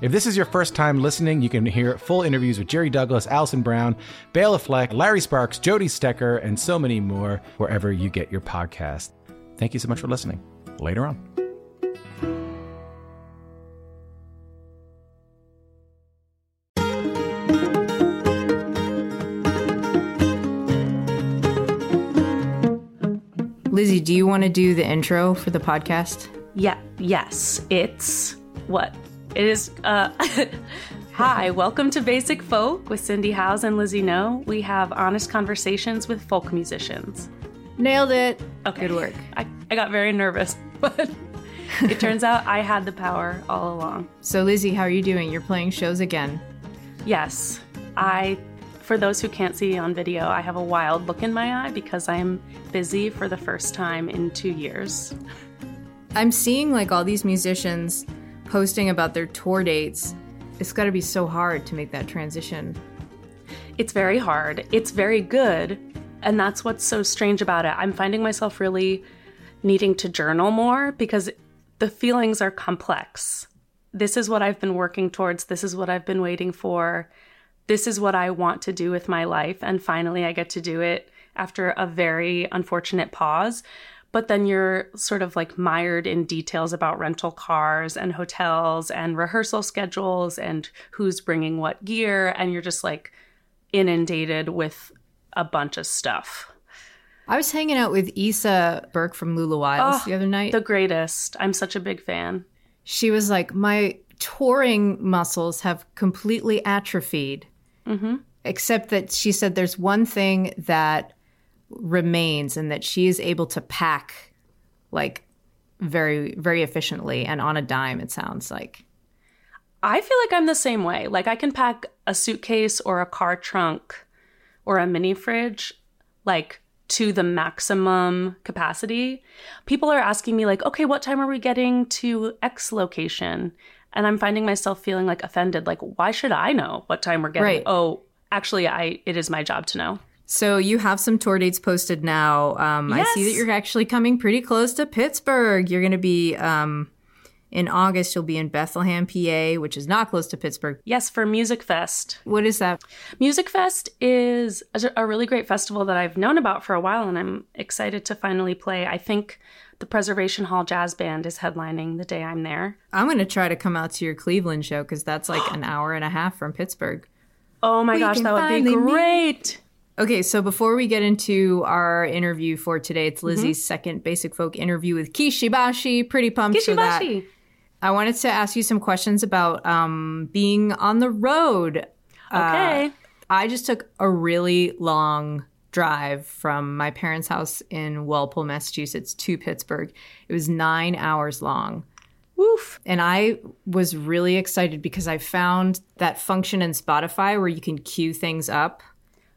If this is your first time listening, you can hear full interviews with Jerry Douglas, Alison Brown, Bela Fleck, Larry Sparks, Jody Stecher, and so many more wherever you get your podcast. Thank you so much for listening. Later on. Lizzie, do you want to do the intro for the podcast? Yeah, yes. It's what? It is uh Hi, welcome to Basic Folk with Cindy Howes and Lizzie No. We have honest conversations with folk musicians. Nailed it. Okay. Good work. I, I got very nervous, but it turns out I had the power all along. So, Lizzie, how are you doing? You're playing shows again. Yes. I for those who can't see on video, I have a wild look in my eye because I'm busy for the first time in 2 years. I'm seeing like all these musicians posting about their tour dates. It's got to be so hard to make that transition. It's very hard. It's very good. And that's what's so strange about it. I'm finding myself really needing to journal more because the feelings are complex. This is what I've been working towards. This is what I've been waiting for. This is what I want to do with my life. And finally, I get to do it after a very unfortunate pause. But then you're sort of like mired in details about rental cars and hotels and rehearsal schedules and who's bringing what gear. And you're just like inundated with a bunch of stuff. I was hanging out with Isa Burke from Lula Wiles Oh, the other night. The greatest. I'm such a big fan. she was like, My touring muscles have completely atrophied. hmm except that she said there's one thing that remains and that she is able to pack like very very efficiently and on a dime it sounds like I feel like I'm the same way. Like I can pack a suitcase or a car trunk or a mini fridge like to the maximum capacity. People are asking me like, "Okay, what time are we getting to X location?" And I'm finding myself feeling like offended like, "Why should I know what time we're getting?" Right. Oh, actually I it is my job to know. So you have some tour dates posted now um, i see that you're actually coming pretty close to pittsburgh you're going to be um, in august you'll be in bethlehem pa which is not close to pittsburgh Yes, for Musikfest. what is that Musikfest is a a really great festival that I've known about for a while, and I'm excited to finally play. I think the Preservation Hall Jazz Band is headlining the day I'm there. i'm going to try to come out to your cleveland show because that's like an hour and a half from pittsburgh Oh my We gosh, that would be great. meet. Okay, so before we get into our interview for today, it's Lizzie's second Basic Folk interview with Kishibashi. Pretty pumped for that. Kishibashi. I wanted to ask you some questions about um, being on the road. Okay. I just took a really long drive from my parents' house in Walpole, Massachusetts to Pittsburgh. It was nine hours long. Woof. And I was really excited because I found that function in Spotify where you can queue things up,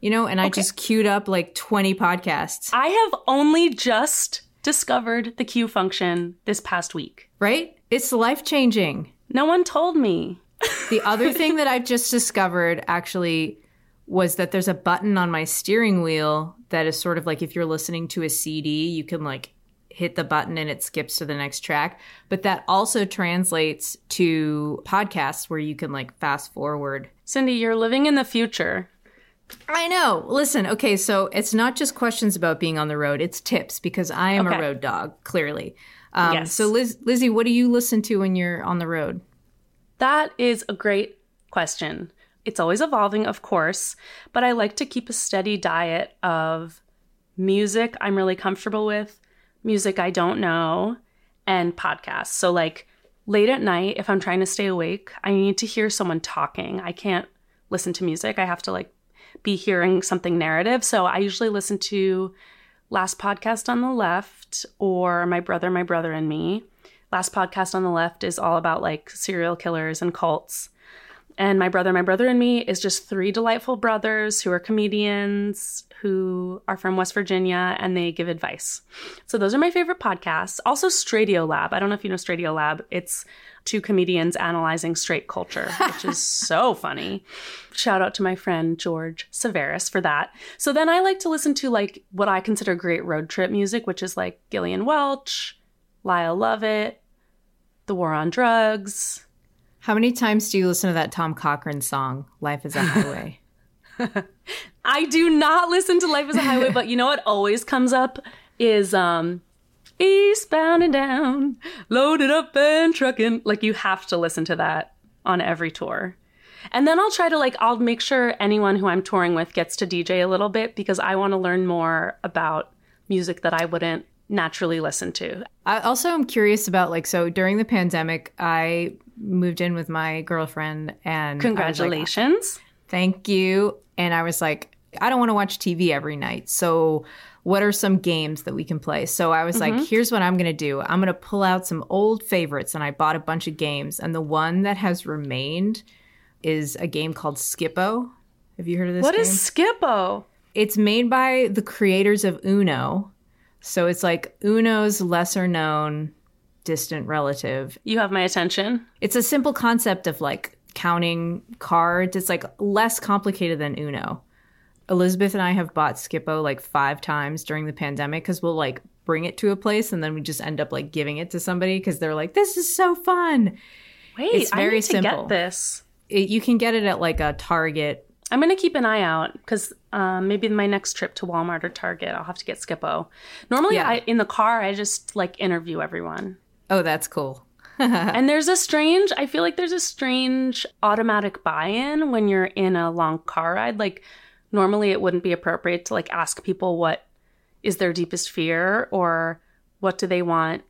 you know, and I just queued up like 20 podcasts, I have only just discovered the queue function this past week. right? It's life changing. No one told me. The other thing that I've just discovered actually was that there's a button on my steering wheel that is sort of like if you're listening to a CD, you can like hit the button and it skips to the next track. But that also translates to podcasts where you can like fast forward. Cindy, you're living in the future. I know. Listen, okay, so it's not just questions about being on the road, it's tips because I am Okay. a road dog, clearly. Um, Yes. So, Liz, Lizzie, what do you listen to when you're on the road? That is a great question. It's always evolving, of course, but I like to keep a steady diet of music I'm really comfortable with, music I don't know, and podcasts. So, like late at night, if I'm trying to stay awake, I need to hear someone talking. I can't listen to music. I have to like be hearing something narrative. So, I usually listen to Last Podcast on the Left or My Brother, My Brother and Me. Last Podcast on the Left is all about like serial killers and cults. And My Brother, My Brother and Me is just three delightful brothers who are comedians who are from West Virginia and they give advice. So those are my favorite podcasts. Also Stradio Lab. I don't know if you know Stradio Lab. It's two comedians analyzing straight culture, which is so funny. Shout out to my friend George Severis for that. So then I like to listen to like what I consider great road trip music, which is like Gillian Welch, Lyle Lovett, The War on Drugs. How many times do you listen to that Tom Cochrane song, Life is a Highway? I do not listen to Life is a Highway, but you know what always comes up is um eastbound and down, loaded up and trucking. Like you have to listen to that on every tour. And then I'll try to like I'll make sure anyone who I'm touring with gets to DJ a little bit because I want to learn more about music that I wouldn't naturally listen to. I also am curious about like so during the pandemic I moved in with my girlfriend and Congratulations. Like, Thank you. And I was like I don't want to watch TV every night. So what are some games that we can play? So I was mm-hmm. like, here's what I'm going to do. I'm going to pull out some old favorites and I bought a bunch of games and the one that has remained is a game called Skip-Bo. Have you heard of this What game? is Skip-Bo? It's made by the creators of Uno. So it's like Uno's lesser known distant relative. You have my attention. It's a simple concept of like counting cards. It's like less complicated than Uno. Elizabeth and I have bought Skip-Bo like five times during the pandemic because we'll like bring it to a place and then we just end up like giving it to somebody because they're like, "This is so fun." Wait, it's very I need to simple. get this. It, you can get it at like a Target. I'm gonna keep an eye out because um, maybe my next trip to Walmart or Target, I'll have to get Skip-Bo. Normally, yeah. I, in the car, I just like interview everyone. Oh, that's cool. and there's a strange, I feel like there's a strange automatic buy in when you're in a long car ride. Like, normally it wouldn't be appropriate to like ask people what is their deepest fear or what do they want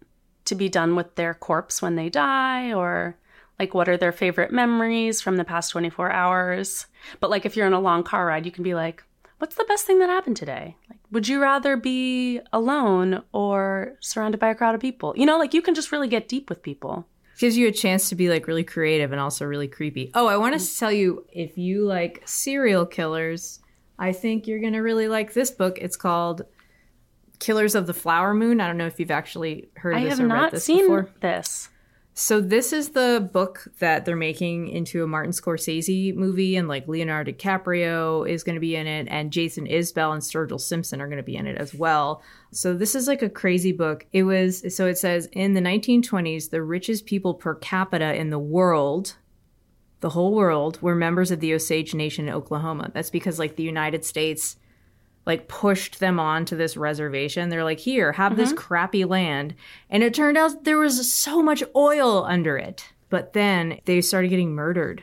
to be done with their corpse when they die or like what are their favorite memories from the past 24 hours but like if you're in a long car ride you can be like what's the best thing that happened today like would you rather be alone or surrounded by a crowd of people you know like you can just really get deep with people gives you a chance to be like really creative and also really creepy oh i want to tell you if you like serial killers I think you're going to really like this book. It's called Killers of the Flower Moon. I don't know if you've actually heard of I this or read this seen before. this. So this is the book that they're making into a Martin Scorsese movie, and like Leonardo DiCaprio is going to be in it, and Jason Isbell and Sturgill Simpson are going to be in it as well. So this is like a crazy book. It was so it says in the 1920s, the richest people per capita in the world the whole world were members of the Osage Nation in Oklahoma. That's because like the United States like pushed them onto this reservation. They're like, "Here, have mm-hmm. this crappy land." And it turned out there was so much oil under it. But then they started getting murdered.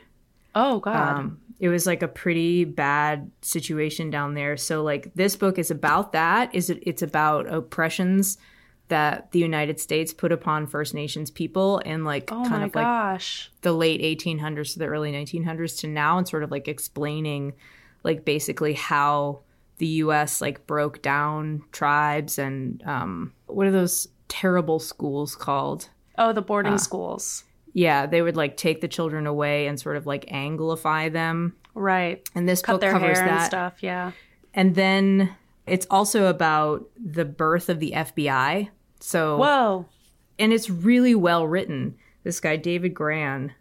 Oh god. Um, it was like a pretty bad situation down there. So like this book is about that. Is it it's about oppressions that the United States put upon First Nations people in like oh kind of gosh. like the late 1800s to the early 1900s to now and sort of like explaining like basically how the US like broke down tribes and um what are those terrible schools called? Oh, the boarding uh, schools. Yeah, they would like take the children away and sort of like anglify them. Right. And this Cut book their covers hair that and stuff, yeah. And then it's also about the birth of the FBI so Whoa. And it's really well written. This guy, David Grann.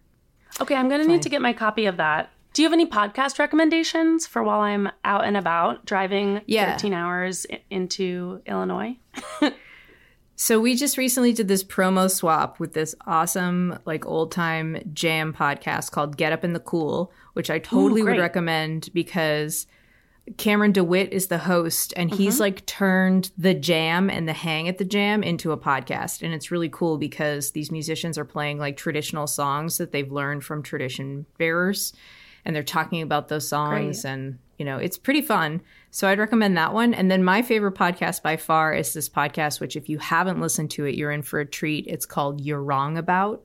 Okay, I'm gonna need to get my copy of that. Do you have any podcast recommendations for while I'm out and about driving yeah. 13 hours into Illinois? so we just recently did this promo swap with this awesome like old time jam podcast called Get Up in the Cool, which I totally Ooh, would recommend because Cameron DeWhitt is the host, and he's mm-hmm. like turned the jam and the hang at the jam into a podcast. And it's really cool because these musicians are playing like traditional songs that they've learned from tradition bearers, and they're talking about those songs. Great. And, you know, it's pretty fun. So I'd recommend that one. And then my favorite podcast by far is this podcast, which if you haven't listened to it, you're in for a treat. It's called You're Wrong About.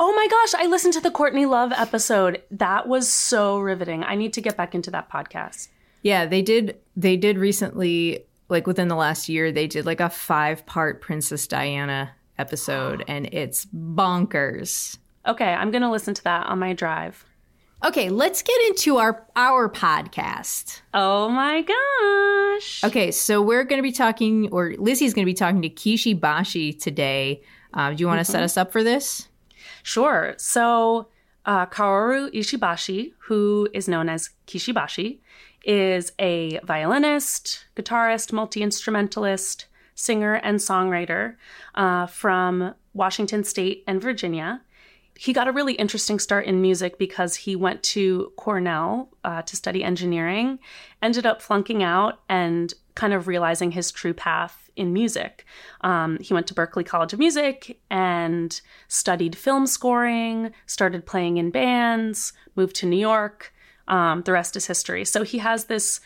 Oh my gosh, I listened to the Courtney Love episode. That was so riveting. I need to get back into that podcast. Yeah, they did. They did recently, like within the last year, they did like a five part Princess Diana episode, and it's bonkers. Okay, I'm gonna listen to that on my drive. Okay, let's get into our our podcast. Oh my gosh. Okay, so we're going to be talking, or Lizzie's going to be talking to Kishi Bashi today. Uh, do you want to set us up for this? Sure. So, uh, Kaoru Ishibashi, who is known as Kishibashi, is a violinist, guitarist, multi instrumentalist, singer, and songwriter uh, from Washington State and Virginia. He got a really interesting start in music because he went to Cornell uh, to study engineering, ended up flunking out, and kind of realizing his true path in music. Um, he went to Berklee College of Music and studied film scoring, started playing in bands, moved to New York. Um, the rest is history. So he has this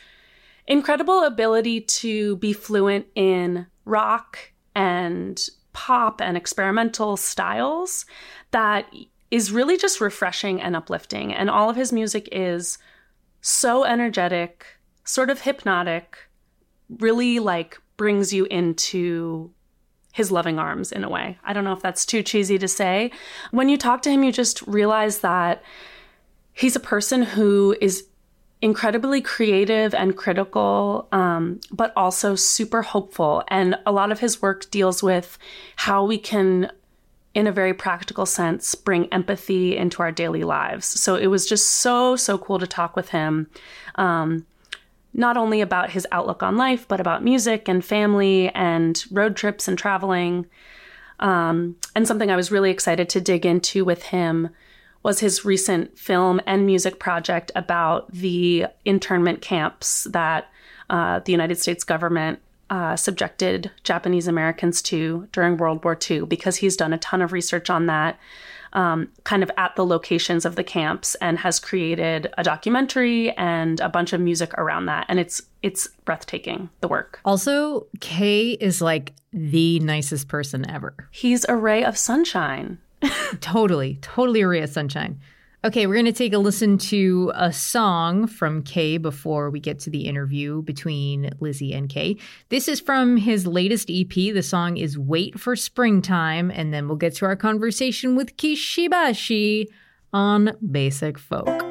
incredible ability to be fluent in rock and pop and experimental styles that is really just refreshing and uplifting. And all of his music is so energetic, sort of hypnotic, really like brings you into his loving arms in a way. I don't know if that's too cheesy to say. When you talk to him, you just realize that he's a person who is incredibly creative and critical, um, but also super hopeful. And a lot of his work deals with how we can, in a very practical sense, bring empathy into our daily lives. So it was just so, so cool to talk with him. Um, not only about his outlook on life, but about music and family and road trips and traveling. Um, and something I was really excited to dig into with him was his recent film and music project about the internment camps that uh, the United States government uh, subjected Japanese Americans to during World War II, because he's done a ton of research on that. Um, kind of at the locations of the camps and has created a documentary and a bunch of music around that and it's it's breathtaking the work Also, Kay is like the nicest person ever. he's a ray of sunshine Totally, totally a ray of sunshine. Okay, we're going to take a listen to a song from Kay before we get to the interview between Lizzie and Kay. This is from his latest EP. The song is Wait for Springtime, and then we'll get to our conversation with Kishibashi on Basic Folk.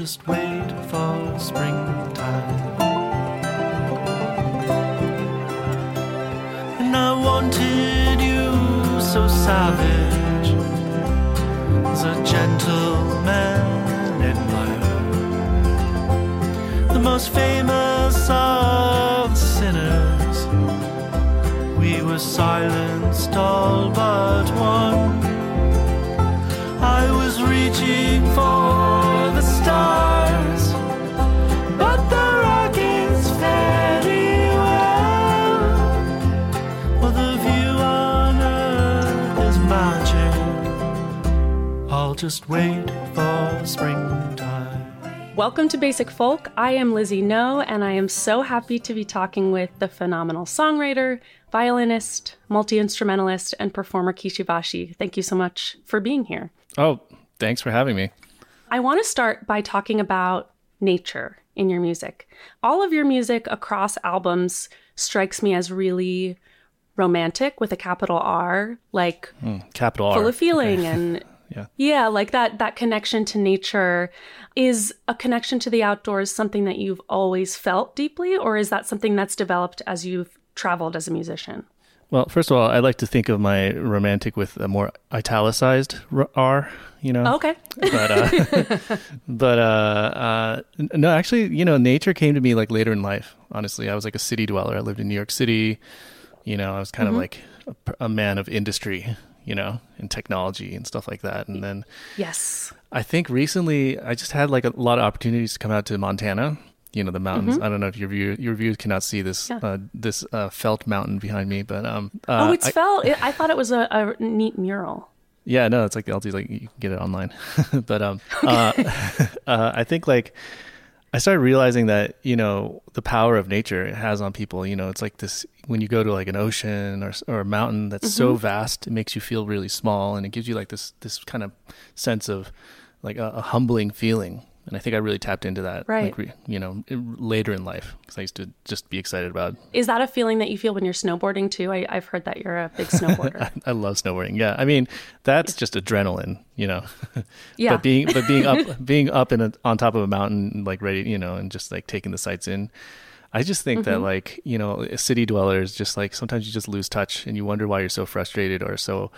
Just wait for springtime. And I wanted you so savage. As a gentleman most famous of sinners. We were silenced all but one. I was reaching for the stars, but the rockets very well. Well, the view on earth is magic. I'll just wait for springtime. Welcome to Basic Folk. I am Lizzie No, and I am so happy to be talking with the phenomenal songwriter, violinist, multi instrumentalist, and performer Kishibashi. Thank you so much for being here. Oh, thanks for having me. I want to start by talking about nature in your music. All of your music across albums strikes me as really romantic with a capital R, like hmm, Capital R. full of feeling and Yeah. yeah like that that connection to nature is a connection to the outdoors something that you've always felt deeply or is that something that's developed as you've traveled as a musician Well, first of all, I like to think of my romantic with a more italicized r- you know. okay But uh, but uh, uh, no, actually, you know, nature came to me like later in life. Honestly, I was like a city dweller. I lived in New York City You know, I was kind of like a, a man of industry, you know, and technology and stuff like that. And then Yes. I think recently I just had like a lot of opportunities to come out to Montana. You know the mountains. I don't know if your view your viewers cannot see this Mm-hmm. Yeah. uh, this uh, felt mountain behind me, but um oh, uh, it's I- felt. I, I thought it was a, a neat mural. yeah, no, it's like the LT's like you can get it online. but um uh, uh I think like I started realizing that, you know, the power of nature it has on people, you know, it's like this when you go to like an ocean or or a mountain that's so Mm-hmm. vast, it makes you feel really small and it gives you like this this kind of sense of like a, a humbling feeling. And I think I really tapped into that, Right. like, you know, later in life because I used to just be excited about. Is that a feeling that you feel when you're snowboarding too? I, I've heard that you're a big snowboarder. I love snowboarding. Yeah, I mean that's just adrenaline, you know. Yeah. But being but being up being up in a, on top of a mountain, like ready, you know, and just like taking the sights in. I just think Mm-hmm. that like you know, city dwellers just like sometimes you just lose touch and you wonder why you're so frustrated or so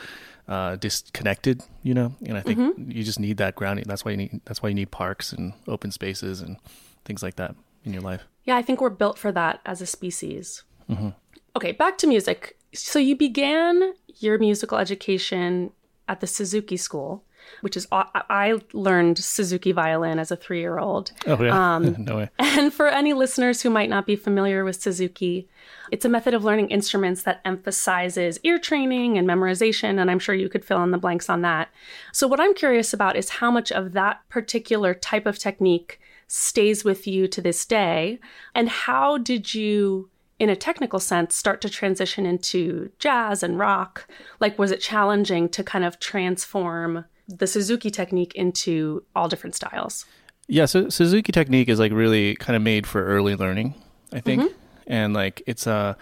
uh, disconnected, you know. And I think Mm-hmm. you just need that grounding. That's why you need that's why you need parks and open spaces and things like that in your life. Yeah, I think we're built for that as a species. Mm-hmm. Okay, back to music. So you began your musical education at the Suzuki School, which is I learned Suzuki violin as a three year old. Oh yeah, Um, no way. And for any listeners who might not be familiar with Suzuki, it's a method of learning instruments that emphasizes ear training and memorization, and I'm sure you could fill in the blanks on that. So, what I'm curious about is how much of that particular type of technique stays with you to this day, and how did you, in a technical sense, start to transition into jazz and rock? Like, was it challenging to kind of transform the Suzuki technique into all different styles? Yeah, so Suzuki technique is like really kind of made for early learning, I think. And like it's uh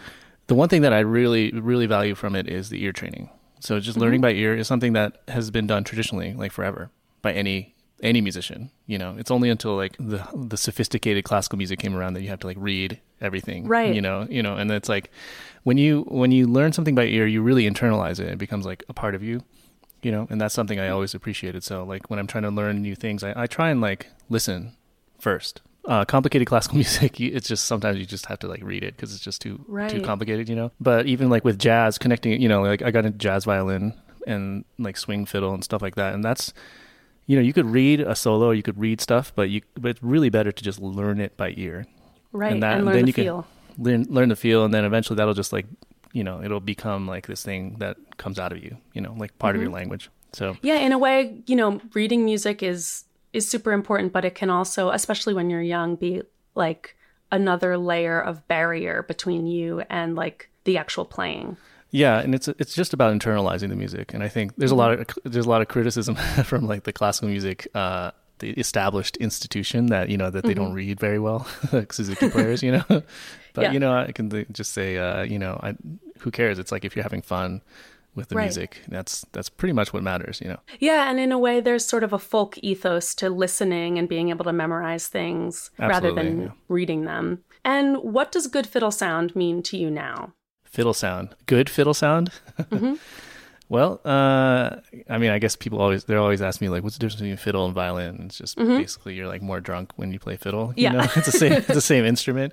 the one thing that I really really value from it is the ear training. So just learning by ear is something that has been done traditionally like forever by any any musician, you know. It's only until like the the sophisticated classical music came around that you have to like read everything, Right. you know, you know, and it's like when you when you learn something by ear, you really internalize it. It becomes like a part of you you know and that's something i always appreciated. So like when i'm trying to learn new things i, I try and like listen first. Uh, complicated classical music it's just sometimes you just have to like read it because it's just too too complicated you know? But even like with jazz connecting you know like i got into jazz violin and like swing fiddle and stuff like that and that's you know you could read a solo or you could read stuff but you but it's really better to just learn it by ear. Right, and, that- learn then the you can- feel. learn learn the feel and then eventually that'll just like you know it'll become like this thing that comes out of you you know like part of Mm-hmm. your language so Yeah, in a way, you know, reading music is is super important, but it can also, especially when you're young, be like another layer of barrier between you and like the actual playing. Yeah, and it's it's just about internalizing the music, and I think there's a lot of there's a lot of criticism from like the classical music, uh, the established institution that you know that they don't read very well, like Suzuki players, you know. but Yeah. you know, I can th- just say, uh, you know, I, who cares? It's like if you're having fun with the Right. music, that's that's pretty much what matters, you know. Yeah, and in a way, there's sort of a folk ethos to listening and being able to memorize things rather than yeah. reading them. And what does good fiddle sound mean to you now? Fiddle sound, good fiddle sound. well, uh, I mean, I guess people always they're always ask me like, what's the difference between fiddle and violin? It's just basically you're like more drunk when you play fiddle. You Yeah. know, it's the same it's the same instrument.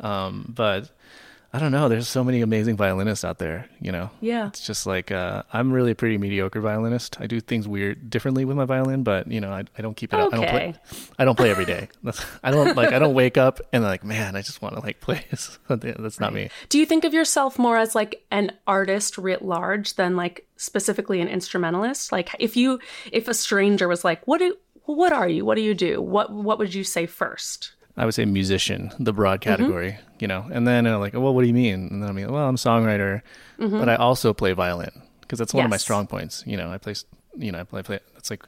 Um, but I don't know. There's so many amazing violinists out there. You know. Yeah. It's just like uh, I'm really a pretty mediocre violinist. I do things weird differently with my violin, but you know, I, I don't keep it. up. I don't play. Okay. I don't play every day. I don't like. I don't wake up and like, man, I just want to like play. That's not me. Do you think of yourself more as like an artist writ large than like specifically an instrumentalist? Like if you if a stranger was like, "What do what are you? What do you do?" What what would you say first? I would say musician, the broad Mm-hmm. category, you know. And then uh, like, well, what do you mean? And then I mean, well, I'm a songwriter, but I also play violin because that's one of my Mm-hmm. Strong points. You know, I play, you know, I play, play. That's like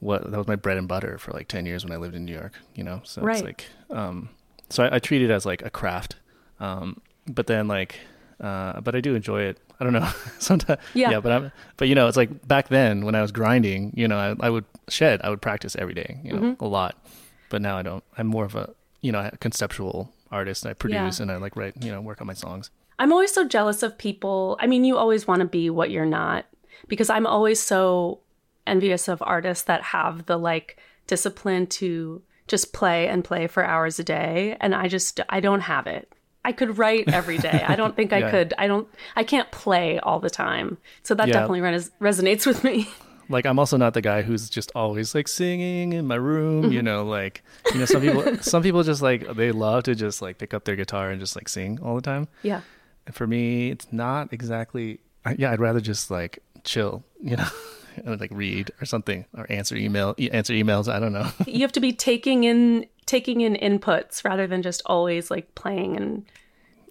what that was my bread and butter for like ten years when I lived in New York. You know, so Right. it's like, um, so I, I treat it as like a craft, um, but then like, uh, but I do enjoy it. I don't know. Sometimes, Yeah. yeah, but I'm, but you know, it's like back then when I was grinding, you know, I, I would shed, I would practice every day, you know, Mm-hmm. a lot. But now I don't. I'm more of a, you know, a conceptual artist. I produce Yeah. and I like write, you know, work on my songs. I'm always so jealous of people. I mean, you always want to be what you're not because I'm always so envious of artists that have the like discipline to just play and play for hours a day and I just I don't have it. I could write every day. I don't think I could. I don't. I can't play all the time. So that Yeah. definitely res- resonates with me. like I'm also not the guy who's just always like singing in my room, Mm-hmm. you know, like you know some people some people just like they love to just like pick up their guitar and just like sing all the time. Yeah. And for me, it's not exactly I, yeah, I'd rather just like chill, you know, and like read or something or answer email answer emails, I don't know. You have to be taking in taking in inputs rather than just always like playing and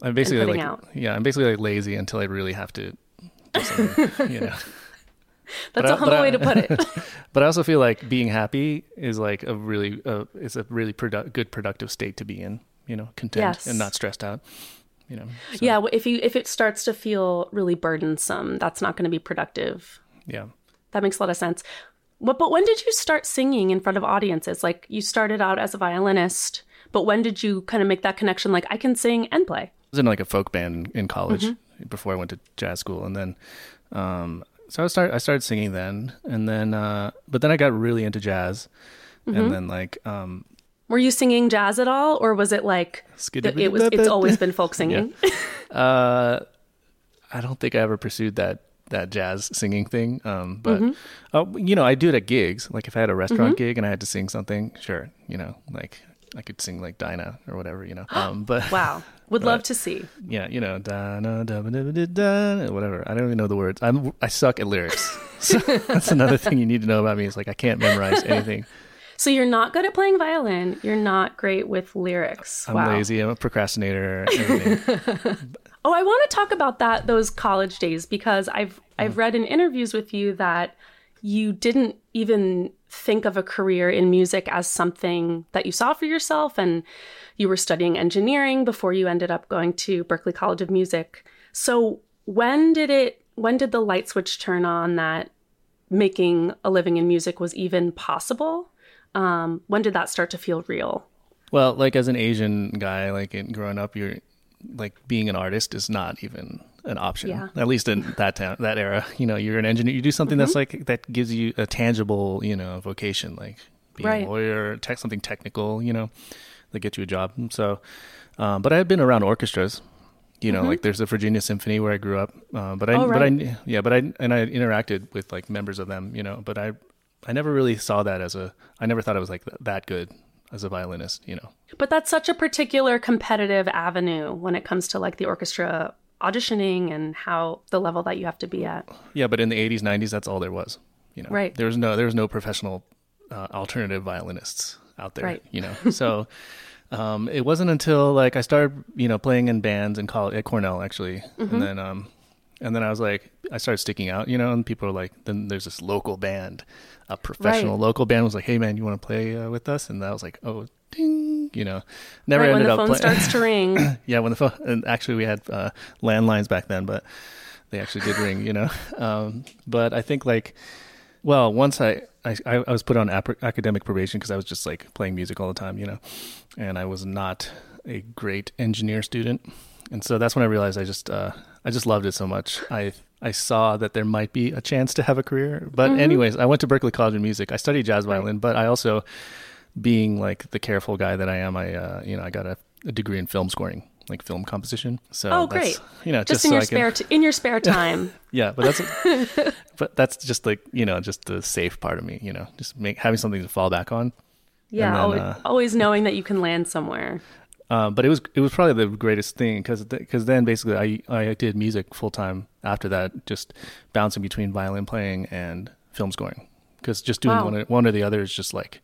I'm basically putting like out. yeah, I'm basically like lazy until I really have to do something, you know. that's I- a humble I- way to put it. But I also feel like being happy is like a really uh, is a really produ- good productive state to be in, you know, content Yes. and not stressed out, you know. So, yeah, if you if it starts to feel really burdensome, that's not going to be productive. yeah. That makes a lot of sense. What, but when did you start singing in front of audiences? Like you started out as a violinist, but when did you kind of make that connection? Like I can sing and play. I was in like a folk band in college Mm-hmm. before I went to jazz school, and then um, so I started I started singing then, and then uh, but then I got really into jazz, Mm-hmm. and then like um, Were you singing jazz at all, or was it like th- it was? It's always been folk singing. uh, I don't think I ever pursued that that jazz singing thing. Um, but Mm-hmm. uh, you know, I do it at gigs. Like if I had a restaurant gig and I had to sing something, sure, you know, like I could sing like Dinah or whatever, you know. Um, but wow, would love to see. yeah, you know, da, da, da, da, da, whatever. I don't even know the words. I'm I suck at lyrics. So that's another thing you need to know about me. Is like I can't memorize anything. So you're not good at playing violin. You're not great with lyrics. I'm wow. lazy. I'm a procrastinator. Oh, I want to talk about that those college days because I've Mm. I've read in interviews with you that you didn't even think of a career in music as something that you saw for yourself and you were studying engineering before you ended up going to Berklee College of Music. So, when did it when did the light switch turn on that making a living in music was even possible? Um, when did that start to feel real? Well, like as an Asian guy, like in growing up, you're like being an artist is not even an option. Yeah. At least in that town, that era, you know, you're an engineer. You do something that's like that gives you a tangible, you know, vocation, like being Right. a lawyer, tech something technical, you know, that get you a job. So, um, but I had been around orchestras. You know, like there's the Virginia Symphony where I grew up, uh, but I, Oh, but. I, yeah, but I and I interacted with like members of them. You know, but I, I never really saw that as a. I never thought I was like that good as a violinist. You know. But that's such a particular competitive avenue when it comes to like the orchestra auditioning and how the level that you have to be at. Yeah, but in the 80s, 90s, that's all there was. You know, Right. There was no there was no professional uh, alternative violinists out there. Right. You know, so um, it wasn't until like I started, you know, playing in bands and college at Cornell actually, Mm-hmm. and then um, and then I was like, I started sticking out, you know, and people are like, then there's this local band, a professional Right. local band was like, hey man, you want to play uh, with us? And I was like, oh, ding, you know, never right when ended the up phone play- starts to ring. yeah, when the phone and actually we had uh, landlines back then, but they actually did ring, you know. Um, but I think like, well, once I I, I was put on ap- academic probation because I was just like playing music all the time, you know, and I was not a great engineer student, and so that's when I realized I just uh, I just loved it so much. I I saw that there might be a chance to have a career. But anyways, I went to Berklee College of Music. I studied jazz violin, but I also being like the careful guy that I am, I uh, you know I got a, a degree in film scoring, like film composition. So Oh, that's- great. You know, just just, in so your I spare can, t- in your spare time. yeah, but that's but that's just like you know just the safe part of me. You know, just make having something to fall back on. Yeah, then, always, uh, always knowing that you can land somewhere. Uh, but it was it was probably the greatest thing because because then basically I I did music full time after that, just bouncing between violin playing and film scoring. Because just doing Wow. one or, one or the other is just like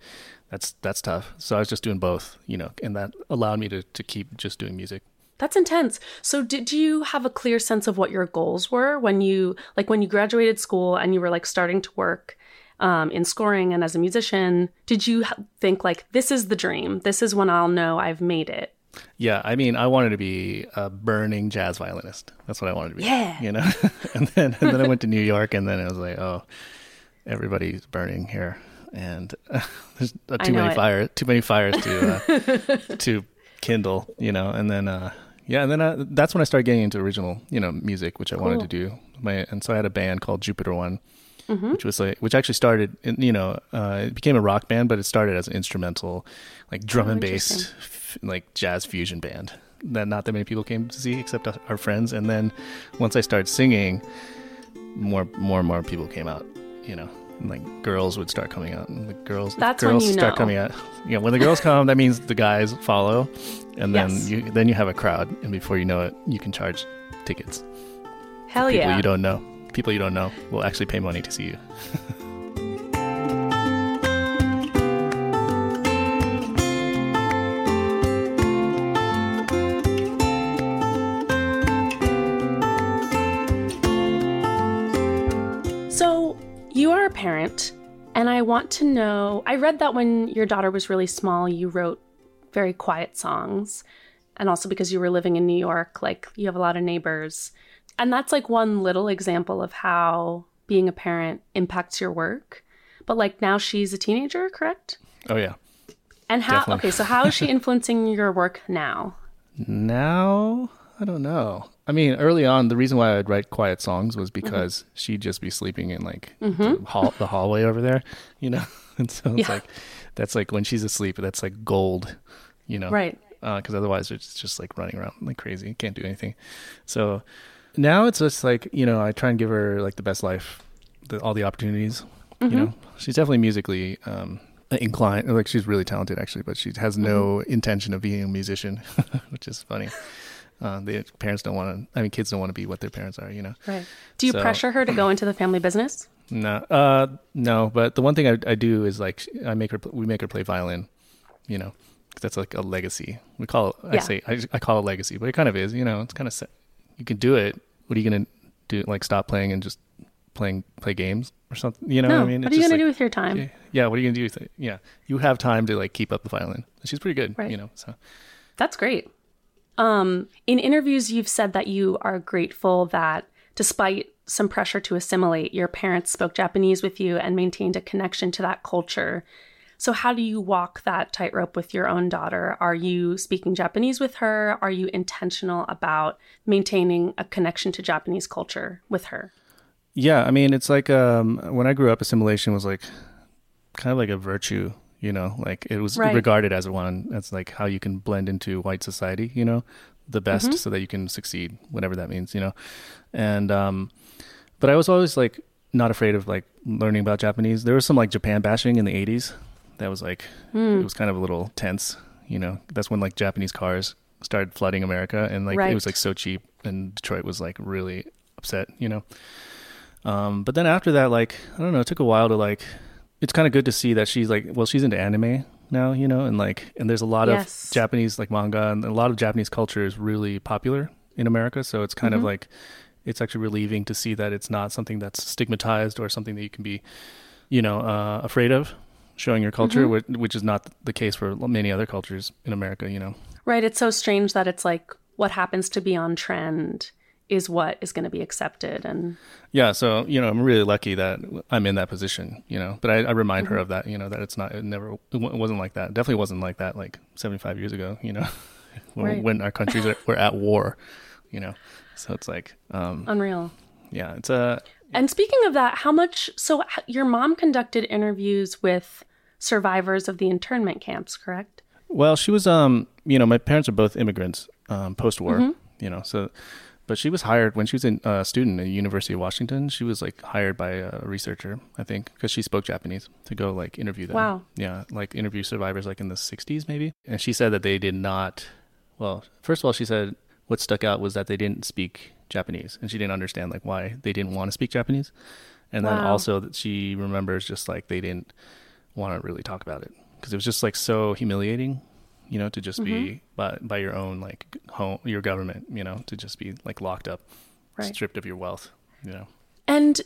that's that's tough. So I was just doing both, you know, and that allowed me to to keep just doing music. That's intense. So did you have a clear sense of what your goals were when you like when you graduated school and you were like starting to work um, in scoring and as a musician? Did you think like this is the dream? This is when I'll know I've made it. Yeah, I mean, I wanted to be a burning jazz violinist. That's what I wanted to be. Yeah. you know. and then and then I went to New York, and then it was like, oh, everybody's burning here, and uh, there's uh, too many it. fires, too many fires to uh, to kindle, you know. And then uh, yeah, and then uh, that's when I started getting into original, you know, music, which I wanted to do. My and so I had a band called Jupiter One. Mm-hmm. Which was like, which actually started, in, you know, uh, it became a rock band, but it started as an instrumental, like drum Oh, and bass, f- like jazz fusion band. that not that many people came to see except our friends. And then once I started singing, more more and more people came out. You know, and like girls would start coming out, and the girls That's when girls you start know. coming out. You know, when the girls come, that means the guys follow, and then Yes. you then you have a crowd, and before you know it, you can charge tickets. Hell people yeah. you don't know, people you don't know, will actually pay money to see you. parent, and I want to know. I read that when your daughter was really small, you wrote very quiet songs, and also because you were living in New York, like you have a lot of neighbors. And that's like one little example of how being a parent impacts your work. But like now she's a teenager, correct? Oh yeah. And how, Definitely. okay, so how is she influencing your work now? Now, I don't know. I mean, early on, the reason why I'd write quiet songs was mm-hmm. because she'd just be sleeping in like the, mm-hmm. hall- the hallway over there, you know. And so it's Yeah. like that's like when she's asleep, that's like gold, you know. Right. Uh, because otherwise, it's just like running around like crazy, can't do anything. So now it's just like you know, I try and give her like the best life, the, all the opportunities. You mm-hmm. know, she's definitely musically um, inclined. Like she's really talented actually, but she has no intention of being a musician, which is funny. Uh, the parents don't want to. I mean, kids don't want to be what their parents are. You know. Right. Do you So- pressure her to go into the family business? No, uh, no. But the one thing I, I do is like I make her. We make her play violin. You know, 'cause that's like a legacy. We call it. I say I, I call it legacy, but it kind of is. You know, it's kind of. You can do it. What are you gonna do? Like stop playing and just playing play games or something? You know no. what I mean? what It's are you going to like- do with your time? Yeah, yeah, what are you gonna do with it? Yeah, you have time to like keep up the violin. She's pretty good. Right. You know, so That's great. Um, in interviews, you've said that you are grateful that despite some pressure to assimilate, your parents spoke Japanese with you and maintained a connection to that culture. So, how do you walk that tightrope with your own daughter? Are you speaking Japanese with her? Are you intentional about maintaining a connection to Japanese culture with her? Yeah, I mean, it's like um, when I grew up, assimilation was like kind of like a virtue, you know, like it was Right. regarded as one. That's like how you can blend into white society, you know, the best, so that you can succeed, whatever that means, you know. And um, but I was always like not afraid of like learning about Japanese. There was some like Japan bashing in the '80s. That was like it was kind of a little tense, you know. That's when like Japanese cars started flooding America, and like it was like so cheap, and Detroit was like really upset, you know. Um, but then after that, like I don't know, it took a while to like. It's kind of good to see that she's like, well, she's into anime now, you know, and like, and there's a lot Yes. of Japanese like manga, and a lot of Japanese culture is really popular in America. So it's kind of like, it's actually relieving to see that it's not something that's stigmatized or something that you can be, you know, uh, afraid of showing your culture, which, which is not the case for many other cultures in America, you know. Right. It's so strange that it's like what happens to be on trend is what is going to be accepted. And Yeah, so you know, I'm really lucky that I'm in that position, you know. But I, I remind her of that, you know, that it's not, it never, it wa- it wasn't like that. Definitely wasn't like that, like 75 years ago, you know, when, Right. when our countries are, were at war, you know. So it's like, um, unreal. yeah, it's a, And speaking of that, how much? So your mom conducted interviews with survivors of the internment camps, correct? Well, she was, um, you know, my parents are both immigrants, um, post-war, you know, so, but she was hired when she was a uh, student at the University of Washington. She was like hired by a researcher, I think, because she spoke Japanese to go like interview them. Wow. Yeah, like interview survivors like in the 60s maybe. And she said that they did not, well, first of all, she said what stuck out was that they didn't speak Japanese and she didn't understand like why they didn't want to speak Japanese. And then also that she remembers just like they didn't want to really talk about it because it was just like so humiliating you know to just Mm-hmm. be by, by your own like home your government you know to just be like locked up Right. stripped of your wealth you know And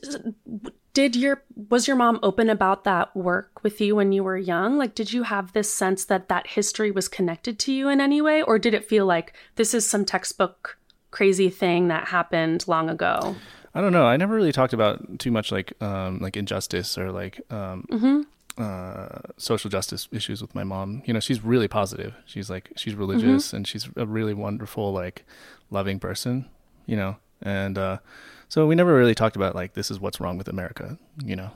did your was your mom open about that work with you when you were young? Like, did you have this sense that that history was connected to you in any way, or did it feel like this is some textbook crazy thing that happened long ago? i don't know i never really talked about too much like um like injustice or like um Mm-hmm. Uh social justice issues with my mom. You know she's really positive. She's like she's religious Mm-hmm. and she's a really wonderful like loving person you know? And uh so we never really talked about like this is what's wrong with america you know?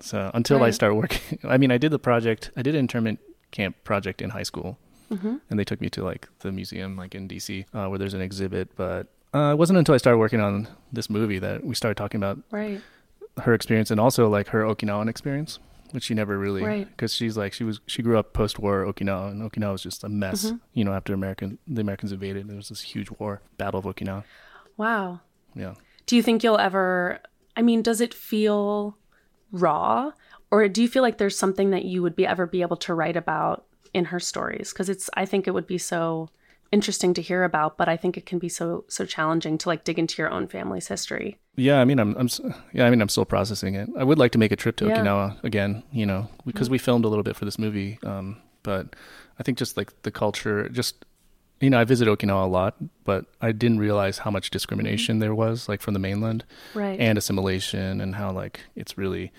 So until i start working i mean i did the project i did an internment camp project in high school. And they took me to like the museum like in DC uh, where there's an exhibit. But uh, it wasn't until I started working on this movie that we started talking about Right. her experience and also like her Okinawan experience, which she never really Right. because she's like she was she grew up post war Okinawa and Okinawa was just a mess. Mm-hmm. You know, after American the Americans invaded, and there was this huge war, Battle of Okinawa. Wow. Yeah. Do you think you'll ever I mean, does it feel raw or do you feel like there's something that you would be ever be able to write about in her stories because it's I think it would be so interesting to hear about, but I think it can be so so challenging to like dig into your own family's history. Yeah, I mean, I'm, I'm, yeah, I mean, I'm still processing it. I would like to make a trip to Yeah. Mm-hmm. Okinawa again, you know, because we filmed a little bit for this movie. Um, but I think just like the culture, just you know, I visit Okinawa a lot, but I didn't realize how much discrimination there was, like from the mainland, Mm-hmm. Right. and assimilation, and how like it's really,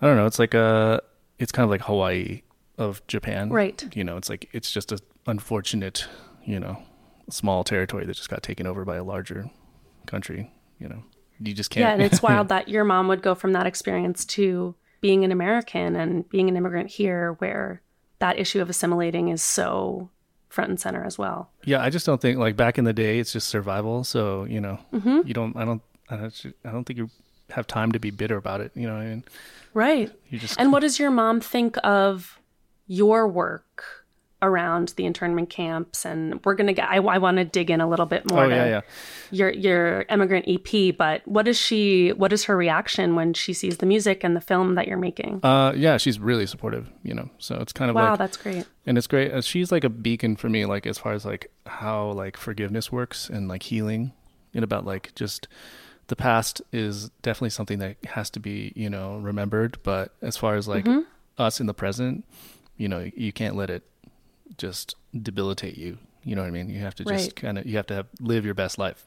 I don't know, it's like a, it's kind of like Hawaii of Japan, Right. You know, it's like it's just a unfortunate, you know, small territory that just got taken over by a larger country. You know, you just can't. Yeah, and it's wild that your mom would go from that experience to being an American and being an immigrant here where that issue of assimilating is so front and center as well. Yeah, I just don't think like back in the day, it's just survival. So you know, Mm-hmm. you don't. I don't. I don't. I don't think you have time to be bitter about it. You know, what I mean, Right. you just. And what does your mom think of your work around the internment camps? And we're gonna get. I, I want to dig in a little bit more. oh to yeah, yeah. Your your immigrant EP, but what is she? What is her reaction when she sees the music and the film that you're making? Uh, yeah, she's really supportive. You know, so it's kind of wow, like, that's great. and it's great. Uh, she's like a beacon for me, like as far as like how like forgiveness works and like healing, and about like just the past is definitely something that has to be you know remembered. But as far as like us in the present, you know, you can't let it just debilitate you. You know what I mean? You have to just Right. kind of you have to have, live your best life.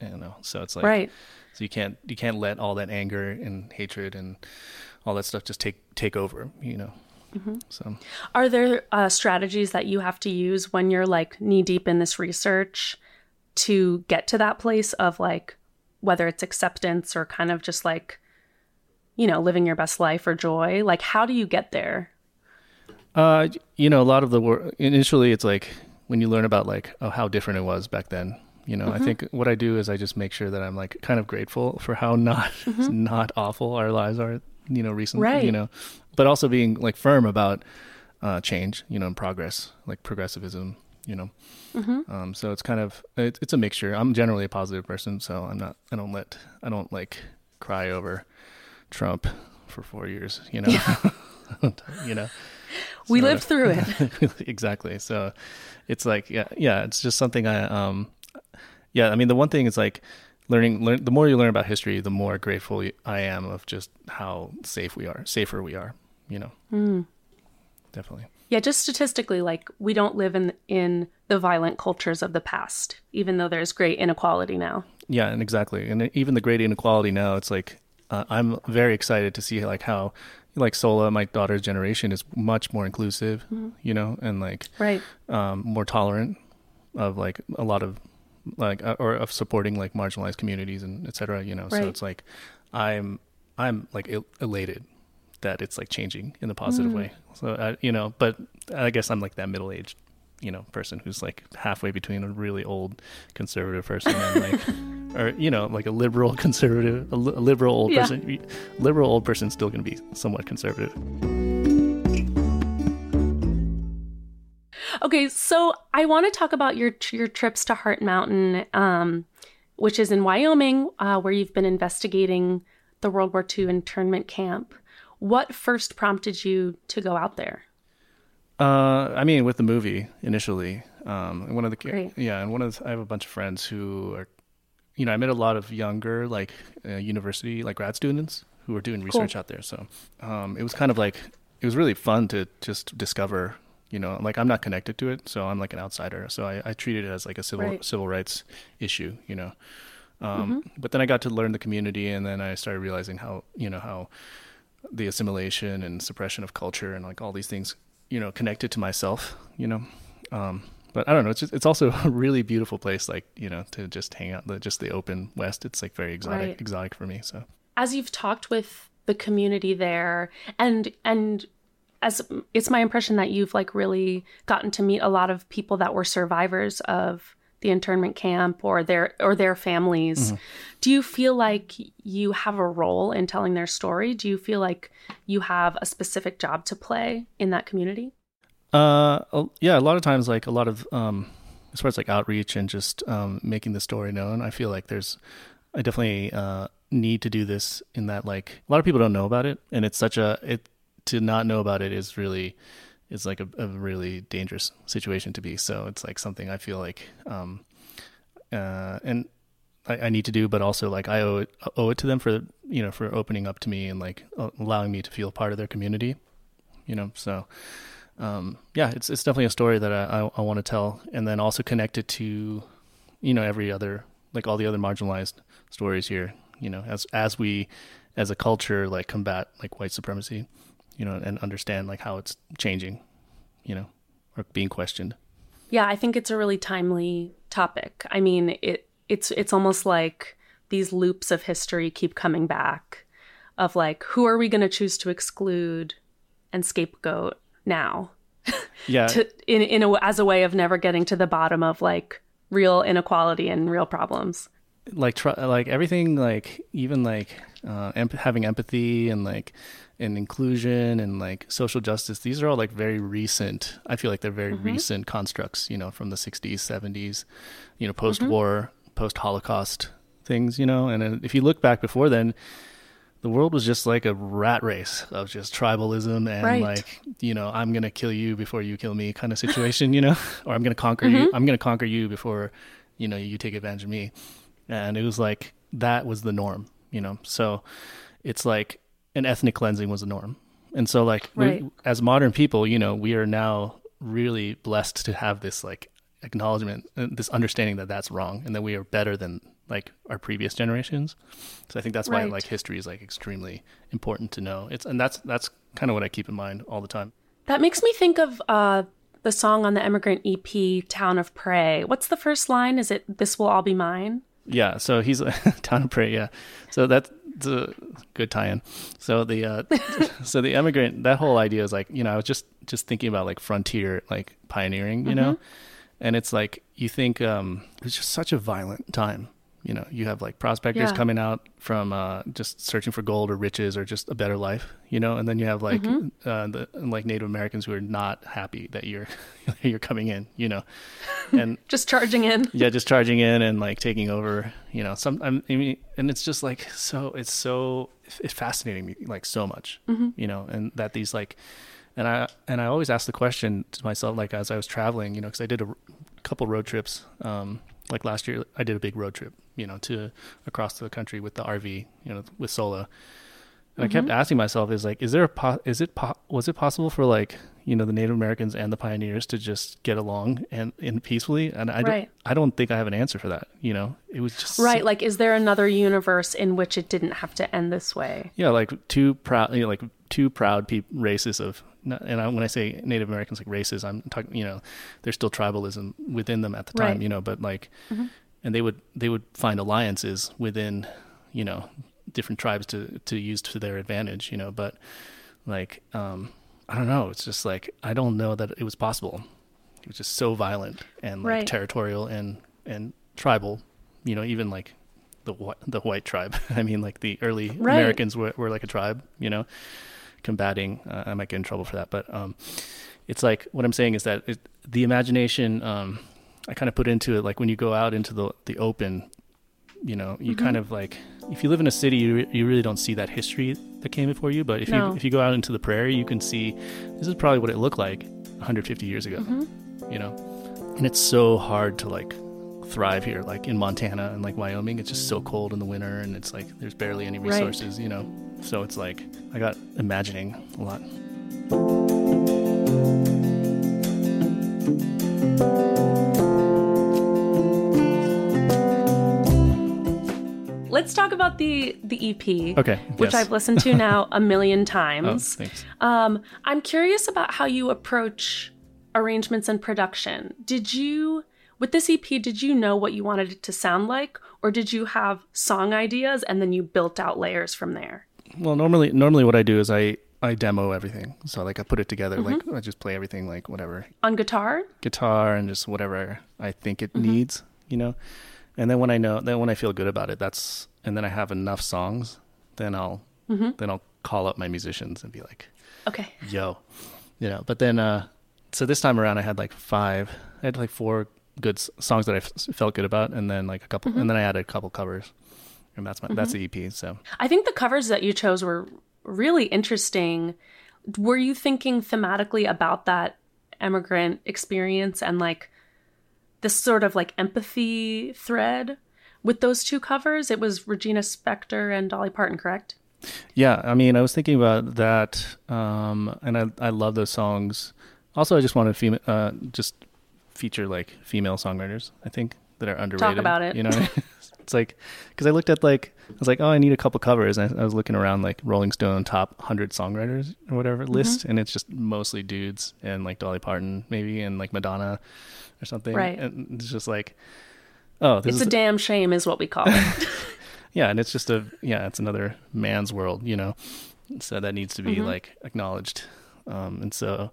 You know, so it's like right. so you can't you can't let all that anger and hatred and all that stuff just take take over. You know, so. Are there uh, strategies that you have to use when you're like knee deep in this research to get to that place of like whether it's acceptance or kind of just like you know living your best life or joy? Like how do you get there? Uh, you know, a lot of the work initially, it's like when you learn about like oh how different it was back then. You know, Mm-hmm. I think what I do is I just make sure that I'm like kind of grateful for how not not awful our lives are. You know, recently. Mm-hmm. Right. You know, but also being like firm about uh, change. You know, and progress, like progressivism. You know, Mm-hmm. um, so it's kind of it, it's a mixture. I'm generally a positive person, so I'm not. I don't let I don't like cry over Trump for four years. You know. you know We So- lived through it. exactly. So it's like yeah, yeah, it's just something I um yeah, I mean the one thing is like learning learn the more you learn about history, the more grateful I am of just how safe we are, safer we are, you know. Hmm. Definitely. Yeah, just statistically, like we don't live in in the violent cultures of the past, even though there's great inequality now. Yeah, and exactly. And even the great inequality now, it's like uh, I'm very excited to see like how like Sola, my daughter's generation is much more inclusive, Mm-hmm. you know, and like Right. um, more tolerant of like a lot of like uh, or of supporting like marginalized communities and et cetera you know Right. so it's like i'm i'm like el- elated that it's like changing in the positive way so I, you know but i guess i'm like that middle-aged you know person who's like halfway between a really old conservative person and like or you know like a liberal conservative a, li- a liberal old Yeah. person liberal old person still going to be somewhat conservative Okay, so I want to talk about your your trips to Heart Mountain, um, which is in Wyoming, uh, where you've been investigating the World War II internment camp. What first prompted you to go out there? Uh, I mean, with the movie initially, um, and one of the Great. yeah, and one of the, I have a bunch of friends who are, you know, I met a lot of younger like uh, university like grad students who were doing research out there. So, um, it was kind of like it was really fun to just discover. You know, like I'm not connected to it, so I'm like an outsider. So I, I treated it as like a civil Right. civil rights issue. You know, um, but then I got to learn the community, and then I started realizing how you know how the assimilation and suppression of culture and like all these things you know connected to myself you know um but i don't know it's just it's also a really beautiful place like you know to just hang out the just the open west it's like very exotic Right. exotic for me so As you've talked with the community there, and and as it's my impression that you've like really gotten to meet a lot of people that were survivors of the internment camp or their or their families. Do you feel like you have a role in telling their story? Do you feel like you have a specific job to play in that community? Uh, uh, yeah, a lot of times, like a lot of um, as far as like outreach and just um, making the story known, I feel like there's, I definitely uh need to do this in that like a lot of people don't know about it, and it's such a it to not know about it is really is like a, a really dangerous situation to be. So it's like something I feel like um uh and I, I need to do, but also like I owe it owe it to them for you know for opening up to me and like uh, allowing me to feel part of their community, you know. So um, yeah, it's it's definitely a story that I I, I want to tell, and then also connect it to you know every other like all the other marginalized stories here. You know, as as we as a culture like combat like white supremacy, you know, and understand like how it's changing, you know, or being questioned. Yeah, I think it's a really timely topic. I mean, it it's it's almost like these loops of history keep coming back of like who are we going to choose to exclude and scapegoat now Yeah, to in in a, as a way of never getting to the bottom of like real inequality and real problems. Like try, like everything like even like uh emp- having empathy and like and inclusion and like social justice these are all like very recent. I feel like they're very mm-hmm. recent constructs you know from the 60s 70s you know mm-hmm. post-war post-holocaust things you know? And if you look back before then the world was just like a rat race of just tribalism and Right. like you know i'm gonna kill you before you kill me kind of situation you know? Or i'm gonna conquer you mm-hmm. i'm gonna conquer you before you know you take advantage of me and it was like that was the norm you know so it's like an ethnic cleansing was the norm and so like we- as modern people you know we are now really blessed to have this like acknowledgement this understanding that that's wrong and that we are better than like our previous generations so i think that's why Right. like history is like extremely important to know it's and that's that's kind of what i keep in mind all the time That makes me think of uh, the song on the Emigrant EP, "Town of Prey." What's the first line? Is it "This will all be mine"? Yeah, so he's a town of prey. Yeah, so that's a good tie-in. So the uh, so the immigrant that whole idea is like you know I was just just thinking about like frontier like pioneering, you know, and it's like you think um, it's just such a violent time. You know, you have like prospectors Yeah. coming out from uh, just searching for gold or riches or just a better life, you know, and then you have like uh, the like Native Americans who are not happy that you're you're coming in, you know, and Just charging in. yeah, just charging in and like taking over, you know, some, I mean, and it's just like, so it's so, it's fascinating me like so much, you know, and that these like, and I, and I always ask the question to myself, like, as I was traveling, you know, cause I did a r- couple road trips, um, like last year I did a big road trip, you know, to across the country with the RV, you know, with Sola. And I kept asking myself, is like, is there a, po- is it, po- was it possible for like, you know, the Native Americans and the pioneers to just get along and, and peacefully? And I, Right. don't, I don't think I have an answer for that. You know, it was just Right. Like, is there another universe in which it didn't have to end this way? yeah, like two proud, you know, like two proud peop races of, and I, when I say Native Americans, like races, I'm talking, you know, there's still tribalism within them at the time, Right. Mm-hmm. you know, but like, and they would they would find alliances within, you know, different tribes to to use to their advantage, you know, but like, um, I don't know, it's just like I don't know that it was possible. It was just so violent and like Right. territorial and and tribal, you know, even like the the white tribe. I mean, like the early Right. Americans were, were like a tribe, you know, combating. Uh, I might get in trouble for that, but um, it's like what I'm saying is that it, the imagination. Um, I kind of put into it like when you go out into the the open, you know, you Mm-hmm. kind of like if you live in a city, you re- you really don't see that history that came before you. But if No. you if you go out into the prairie, you can see this is probably what it looked like 150 years ago. Mm-hmm. You know, and it's so hard to like thrive here like in montana and like wyoming it's just so cold in the winter and it's like there's barely any Right. resources you know so it's like i got imagining a lot Let's talk about the the EP. okay Which yes. I've listened to now a million times. thanks Um, I'm curious about how you approach arrangements and production. Did you, with this EP, did you know what you wanted it to sound like, or did you have song ideas and then you built out layers from there? well normally normally what i do is i I demo everything. So like I put it together. Like Mm-hmm. I just play everything like whatever On guitar? guitar and just whatever I think it Mm-hmm. needs, you know. And then when I know, then when I feel good about it, that's and then I have enough songs, then I'll Mm-hmm. then I'll call up my musicians and be like, Okay. "Yo," you know. But then, uh so this time around, I had like five, I had like four good songs that I f- felt good about, and then like a couple, Mm-hmm. and then I added a couple covers, and that's my that's the EP. So I think the covers that you chose were really interesting. Were you thinking thematically about that immigrant experience and like this sort of like empathy thread with those two covers? It was Regina Spektor and Dolly Parton, correct? Yeah, I mean, I was thinking about that, um, and I I love those songs. Also, I just wanted fem- uh, just feature like female songwriters. I think that are underrated. Talk about it. You know, I mean? it's like because I looked at like I was like, oh, I need a couple covers. And I, I was looking around like Rolling Stone top hundred songwriters or whatever Mm-hmm. list, and it's just mostly dudes and like Dolly Parton maybe and like Madonna or something. Right. And it's just like, oh, It's a damn shame, is what we call it. yeah and it's just a yeah it's another man's world you know so that needs to be like acknowledged um and so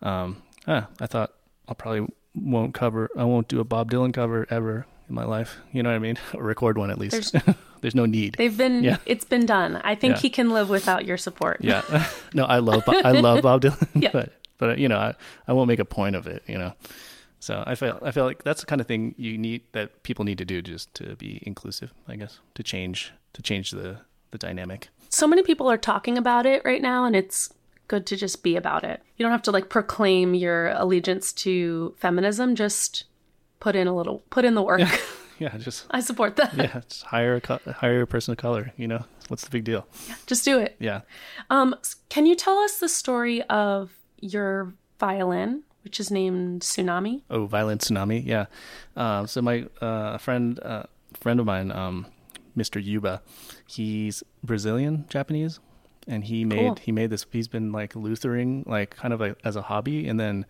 um ah, i thought i'll probably won't cover i won't do a bob dylan cover ever in my life you know what i mean or record one at least there's, no need They've been, Yeah. it's been done. I think Yeah. he can live without your support. yeah no i love i love bob dylan Yeah. but but you know I, I won't make a point of it you know so i feel i feel like that's the kind of thing you need that people need to do just to be inclusive i guess to change to change the the dynamic. So many people are talking about it right now and it's good to just be about it. You don't have to like proclaim your allegiance to feminism just put in a little put in the work. Yeah. Just i support that. Yeah, just hire a hire a person of color. You know, what's the big deal? just do it. Yeah, um can you tell us the story of your violin which is named tsunami Oh, violent tsunami. Yeah. Um, so my uh, friend, uh, friend of mine, um, Mr. Yuba, he's Brazilian Japanese, and he made Cool. he made this. He's been like Luthering, like kind of like as a hobby, and then,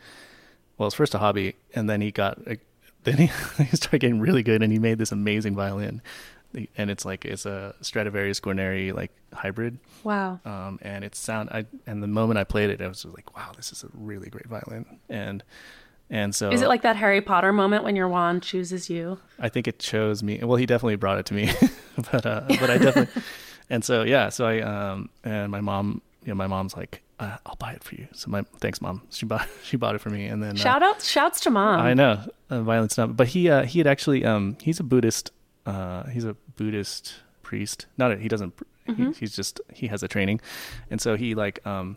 well, it's first a hobby, and then he got like, then he, he started getting really good, and he made this amazing violin, and it's like it's a Stradivarius Guarneri like hybrid. wow um, and it sound I and the moment I played it, I was like, wow, this is a really great violin, and and so is it like that harry potter moment when your wand chooses you I think it chose me. Well, he definitely brought it to me, but uh, but I definitely, and so yeah, so I um and my mom, you know, my mom's like, uh, I'll buy it for you. So my thanks, mom. She bought she bought it for me, and then uh, shout out shouts to mom I know uh, violence not, but he uh, he had actually um he's a Buddhist uh he's a Buddhist priest. Not a, he doesn't. He, he's just he has a training, and so he like um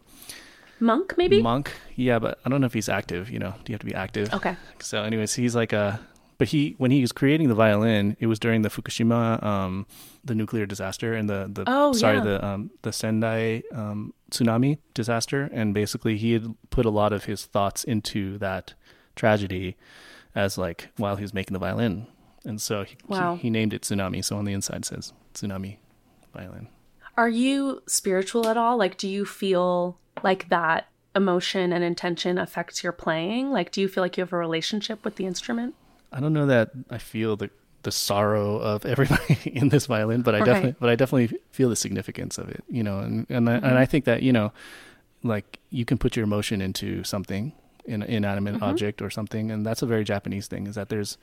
monk maybe monk. Yeah, but I don't know if he's active. You know, do you have to be active? okay So, anyways, he's like a. But he, when he was creating the violin, it was during the Fukushima, um, the nuclear disaster, and the the Oh, sorry yeah. the um, the Sendai um, tsunami disaster, and basically he had put a lot of his thoughts into that tragedy, as like while he was making the violin, and so he, Wow. he, he named it tsunami. So on the inside says tsunami violin. Are you spiritual at all? Like, do you feel like that emotion and intention affects your playing? Like, do you feel like you have a relationship with the instrument? I don't know that I feel the the sorrow of everybody in this violin, but I Okay. definitely but I definitely feel the significance of it, you know, and and I, and I think that you know, like you can put your emotion into something, an inanimate object or something, and that's a very Japanese thing. Is that there's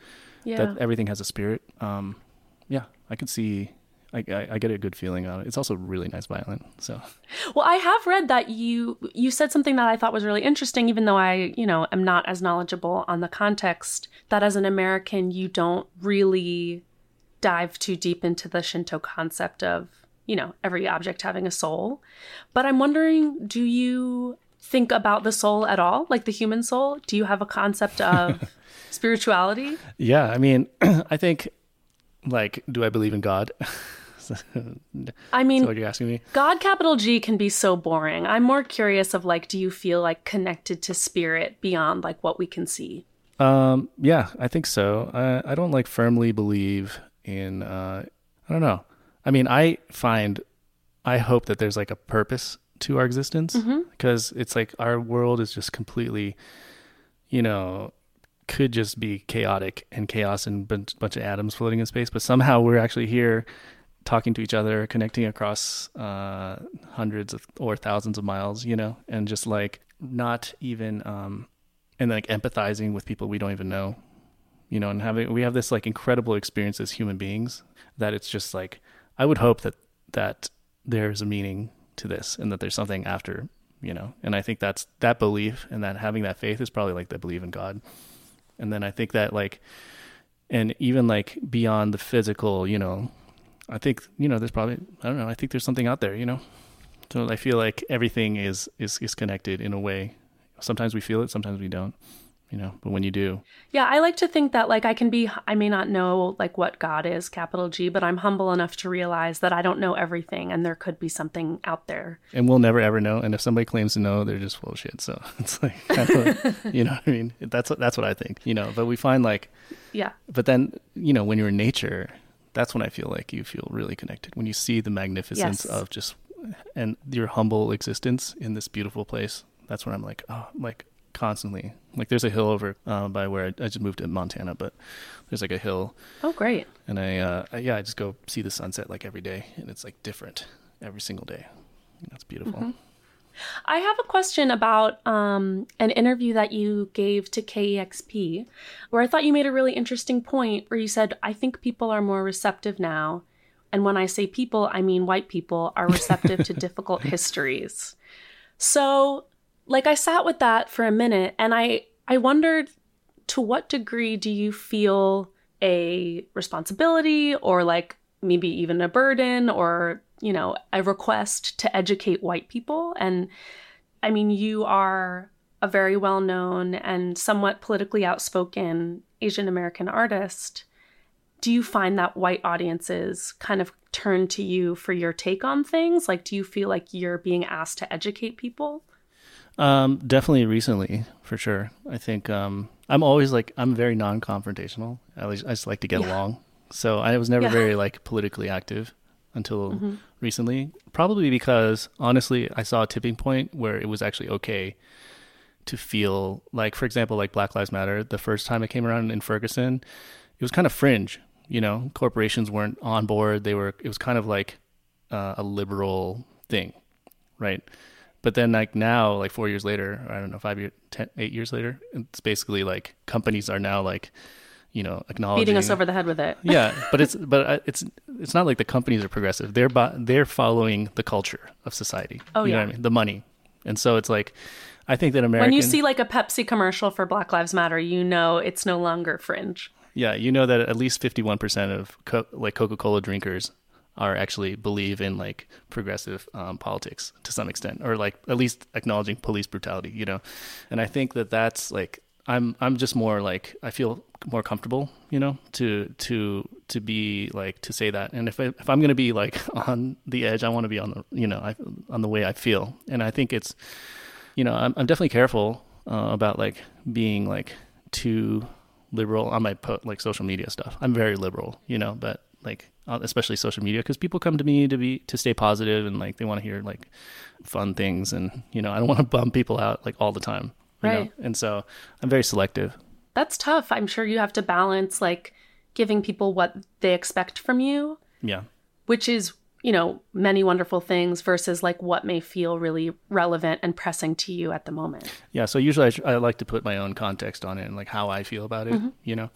Yeah. that everything has a spirit. Um, yeah, I can see. I, I, I get a good feeling on it. It's also really nice violin. So Well, I have read that you you said something that I thought was really interesting, even though I, you know, am not as knowledgeable on the context. That as an American, you don't really dive too deep into the Shinto concept of, you know, every object having a soul. But I'm wondering, do you think about the soul at all, like the human soul? Do you have a concept of spirituality? yeah, I mean, I think like, do I believe in God? I mean, what you're asking me? God capital G can be so boring. I'm more curious of like, do you feel like connected to spirit beyond like what we can see? Um, yeah, I think so. I, I don't like firmly believe in. Uh, I don't know. I mean, I find, I hope that there's like a purpose to our existence because it's like our world is just completely, you know, could just be chaotic and chaos and bunch bunch of atoms floating in space, but somehow we're actually here talking to each other, connecting across uh, hundreds of or thousands of miles, you know, and just like not even um, and like empathizing with people we don't even know, you know, and having we have this like incredible experience as human beings that it's just like I would hope that that there's a meaning to this and that there's something after, you know, and I think that's that belief and that having that faith is probably like the belief in God, and then I think that like and even like beyond the physical, you know, I think you know there's probably I don't know I think there's something out there, you know. So I feel like everything is is is connected in a way. Sometimes we feel it, sometimes we don't, you know. But when you do, Yeah, I like to think that like I can be I may not know like what God is, capital G, but I'm humble enough to realize that I don't know everything and there could be something out there. and we'll never ever know. And if somebody claims to know, they're just full of shit. So it's like, you know, what I mean, that's what that's what I think, you know. But we find like, Yeah. but then you know, when you're in nature, that's when I feel like you feel really connected. When you see the magnificence Yes. of just and your humble existence in this beautiful place, that's when I'm like, oh, I'm like constantly. Like there's a hill over uh, by where I, I just moved to Montana, but there's like a hill, Oh, great. and I, uh, I yeah, I just go see the sunset like every day, and it's like different every single day. That's beautiful. I have a question about um, an interview that you gave to KEXP, where I thought you made a really interesting point where you said, I think people are more receptive now. And when I say people, I mean white people are receptive to difficult histories. So, like, I sat with that for a minute and I, I wondered to what degree do you feel a responsibility or like maybe even a burden or you know a request to educate white people? And i mean you are a very well known and somewhat politically outspoken asian american artist. Do you find that white audiences kind of turn to you for your take on things? Like do you feel like you're being asked to educate people Um, definitely recently, for sure. I think um, I'm always like I'm very non-confrontational. I, always, I just like to get Yeah. along. So I was never Yeah. very like politically active until Mhm. recently. Probably because honestly, I saw a tipping point where it was actually okay to feel like, for example, like Black Lives Matter. The first time it came around in Ferguson, it was kind of fringe. You know, corporations weren't on board. They were. It was kind of like uh, a liberal thing, right? But then, like now, like four years later, I don't know, five years, ten, eight years later, it's basically like companies are now like, you know, acknowledging beating us over the head with it yeah, but it's but uh, it's it's not like the companies are progressive. They're they're following the culture of society. Oh, you know yeah. what I mean? The money, and so it's like, I think that American. when you see like a pepsi commercial for black lives matter you know it's no longer fringe yeah, you know that at least fifty one percent of co- like Coca Cola drinkers are actually believe in like progressive um, politics to some extent, or like at least acknowledging police brutality. You know, and I think that that's like I'm I'm just more like I feel more comfortable, you know, to to to be like to say that. And if I, if I'm gonna be like on the edge, I want to be on the you know I, on the way I feel. And I think it's you know I'm I'm definitely careful uh, about like being like too liberal on my po- like social media stuff. I'm very liberal, you know, but like uh, especially social media because people come to me to be to stay positive and like they want to hear like fun things and you know I don't want to bum people out like all the time, you know? Right. And so I'm very selective. that's tough i'm sure you have to balance like giving people what they expect from you Yeah. which is you know many wonderful things versus like what may feel really relevant and pressing to you at the moment Yeah, so usually I, tr- I like to put my own context on it and like how I feel about it, you know.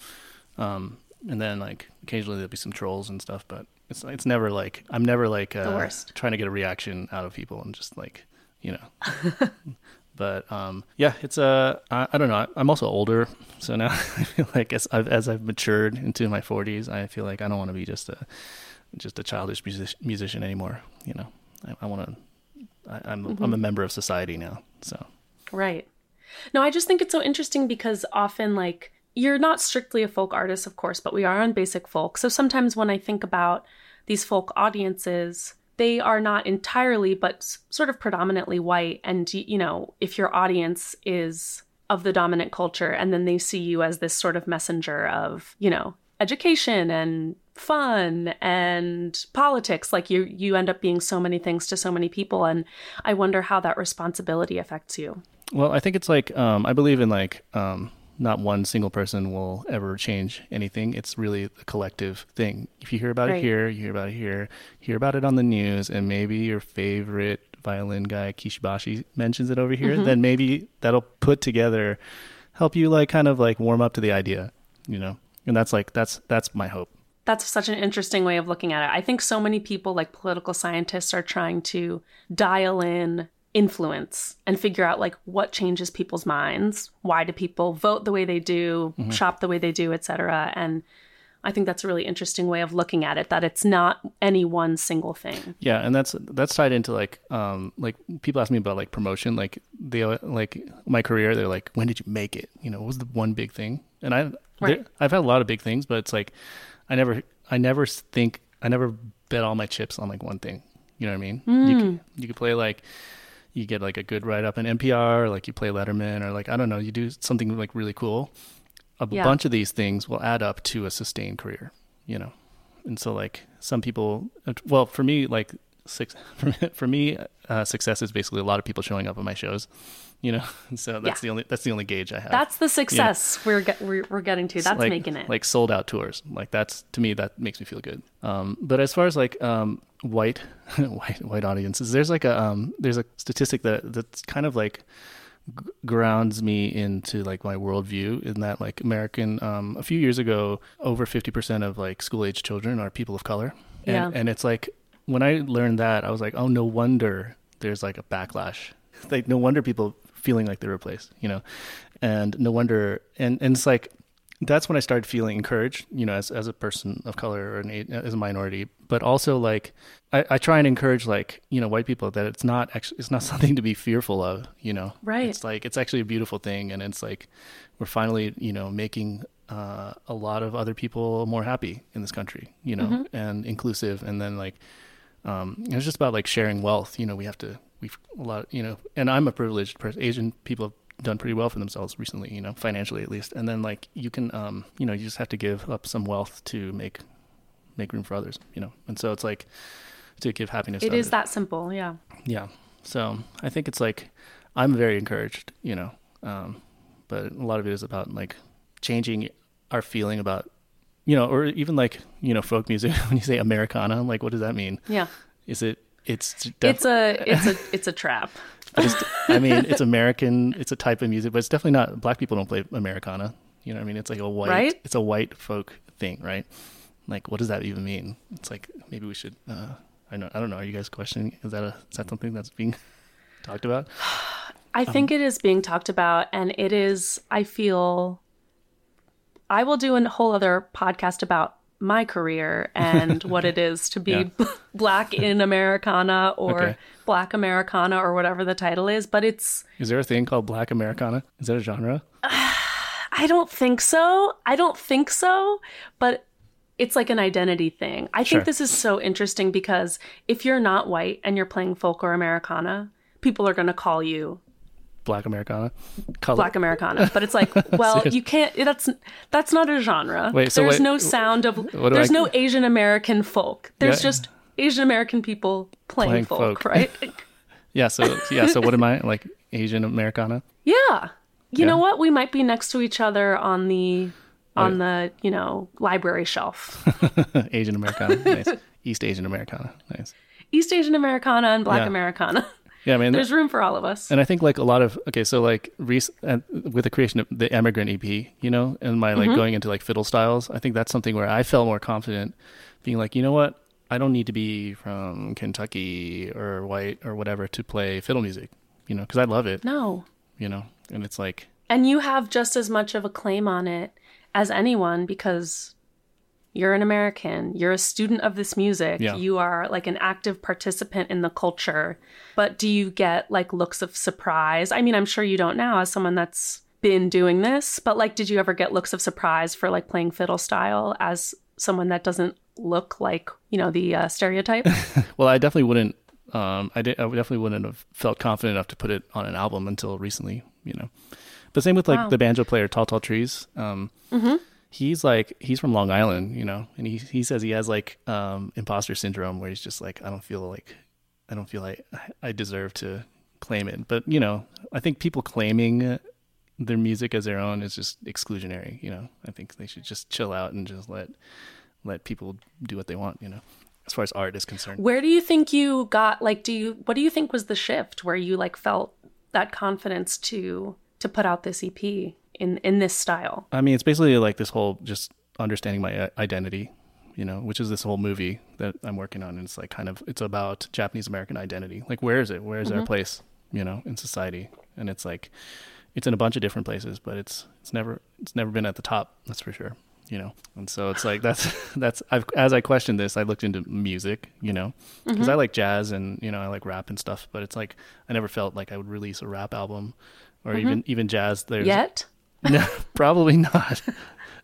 Um, and then like occasionally there'll be some trolls and stuff, but it's it's never like I'm never like uh, worst. trying to get a reaction out of people and just like you know. but um, yeah, it's uh, I, I don't know. I'm also older, so now I feel like as I've as I've matured into my 40s, I feel like I don't want to be just a just a childish music- musician anymore. You know, I, I want to. I'm I'm a member of society now, so. Right. No, I just think it's so interesting because often, like, you're not strictly a folk artist, of course, but we are on basic folk. So sometimes when I think about these folk audiences, they are not entirely, but sort of predominantly white. And, you know, if your audience is of the dominant culture and then they see you as this sort of messenger of, you know, education and fun and politics like you you end up being so many things to so many people and i wonder how that responsibility affects you Well, I think it's like um, I believe in like um, not one single person will ever change anything. It's really a collective thing. If you hear about Right. it here, you hear about it here, hear about it on the news, and maybe your favorite violin guy Kishi Bashi mentions it over here, mm-hmm. then maybe that'll put together, help you like kind of like warm up to the idea, you know. And that's like that's that's my hope. That's such an interesting way of looking at it. I think so many people, like political scientists, are trying to dial in influence and figure out like what changes people's minds. Why do people vote the way they do, shop the way they do, etc. And I think that's a really interesting way of looking at it. That it's not any one single thing. Yeah, and that's that's tied into like um like people ask me about like promotion, like they like my career. They're like, when did you make it? You know, what was the one big thing? And I Right. I've had a lot of big things, but it's like I never I never think I never bet all my chips on like one thing. You know what I mean? You could, you could play like you get like a good write up in NPR, or like you play Letterman, or like I don't know, you do something like really cool. A Yeah. bunch of these things will add up to a sustained career. You know, and so like some people uh, well for me like for, for me uh, success is basically a lot of people showing up at my shows you know so that's Yeah. the only that's the only gauge i have That's the success we're, get, we're we're getting to. That's like, making it. like sold out tours like that's to me that makes me feel good um but as far as like um white white white audiences there's like a um there's a statistic that that's kind of like grounds me into like my worldview in that like American um a few years ago over 50% of like school age children are people of color and Yeah. and it's like when I learned that I was like oh no wonder there's like a backlash. Like no wonder people feeling like they're replaced you know? And no wonder and and it's like that's when I started feeling encouraged, you know, as as a person of color or an, as a minority, but also like I, I try and encourage like you know white people that it's not actually it's not something to be fearful of, you know. Right. It's like it's actually a beautiful thing, and it's like we're finally you know making uh, a lot of other people more happy in this country, you know, and inclusive, and then like um, it's just about like sharing wealth. You know, we have to we've a lot, you know, and I'm a privileged person. Asian people have done pretty well for themselves recently, you know, financially at least. And then like you can, um, you know, you just have to give up some wealth to make make room for others, you know. And so it's like to give happiness. it is others. that simple. Yeah. Yeah. So I think it's like I'm very encouraged, you know, um, but a lot of it is about like changing our feeling about, you know, or even like you know folk music. when you say Americana, I'm like what does that mean? Yeah. Is it? It's def- It's a it's a it's a trap. but it's, I mean, it's American. It's a type of music, but it's definitely not. Black people don't play Americana. You know, what I mean, it's like a white. Right? It's a white folk thing, right? Like, what does that even mean? It's like maybe we should. Uh, I know. I don't know. Are you guys questioning? Is that a is that something that's being talked about? I think it is being talked about, and it is. I feel. I will do a whole other podcast about my career and what it is to be Yeah. black in Americana or Okay. black Americana or whatever the title is. But it's. Is there a thing called Black Americana? Is that a genre? I don't think so. I don't think so. But it's like an identity thing. I Sure. think this is so interesting because if you're not white and you're playing folk or Americana, people are going to call you Black Americana. Color. black americana but it's like well you can't that's that's not a genre Wait, so there's wait, no sound of there's I- no asian american folk there's Yeah. just asian american people playing, Playing folk, folk. right Yeah. So yeah. So what am I like? Asian Americana. yeah you Yeah. know what we might be next to each other on the on Right. the you know library shelf Asian Americana. Nice. East Asian Americana. Nice. east asian americana and black Yeah. americana Yeah. I mean, there's room for all of us. And I think like a lot of okay, so like rec- uh, with the creation of the Emigrant EP, you know, and my like going into like fiddle styles, I think that's something where I felt more confident, being like, you know what, I don't need to be from Kentucky or white or whatever to play fiddle music, you know, because I love it, no. you know, and it's like And you have just as much of a claim on it as anyone because you're an American. You're a student of this music. Yeah. You are like an active participant in the culture. But do you get like looks of surprise? I mean, I'm sure you don't now as someone that's been doing this, but like, did you ever get looks of surprise for like playing fiddle style as someone that doesn't look like, you know, the uh, stereotype? Well, I definitely wouldn't. Um, I did. I definitely wouldn't have felt confident enough to put it on an album until recently. You know, but same with like Wow. the banjo player Tall Tall Trees. Um, he's like he's from Long Island, you know, and he he says he has like um, imposter syndrome where he's just like I don't feel like I don't feel like I deserve to claim it. But you know, I think people claiming their music as their own is just exclusionary. You know, I think they should just chill out and just let let people do what they want. You know, as far as art is concerned. Where do you think you got like do you what do you think was the shift where you like felt that confidence to to put out this EP in in this style? I mean, it's basically like this whole just understanding my uh, identity, you know, which is this whole movie that I'm working on. And it's like kind of, it's about Japanese American identity. Like, where is it? Where is our mm-hmm. place, you know, in society? And it's like, it's in a bunch of different places, but it's, it's never, it's never been at the top. That's for sure. You know, and so it's like that's that's I've as I questioned this, I looked into music, you know, because I mm-hmm. like jazz and you know I like rap and stuff, but it's like I never felt like I would release a rap album or mm-hmm. even even jazz. There's Yet? no, probably not.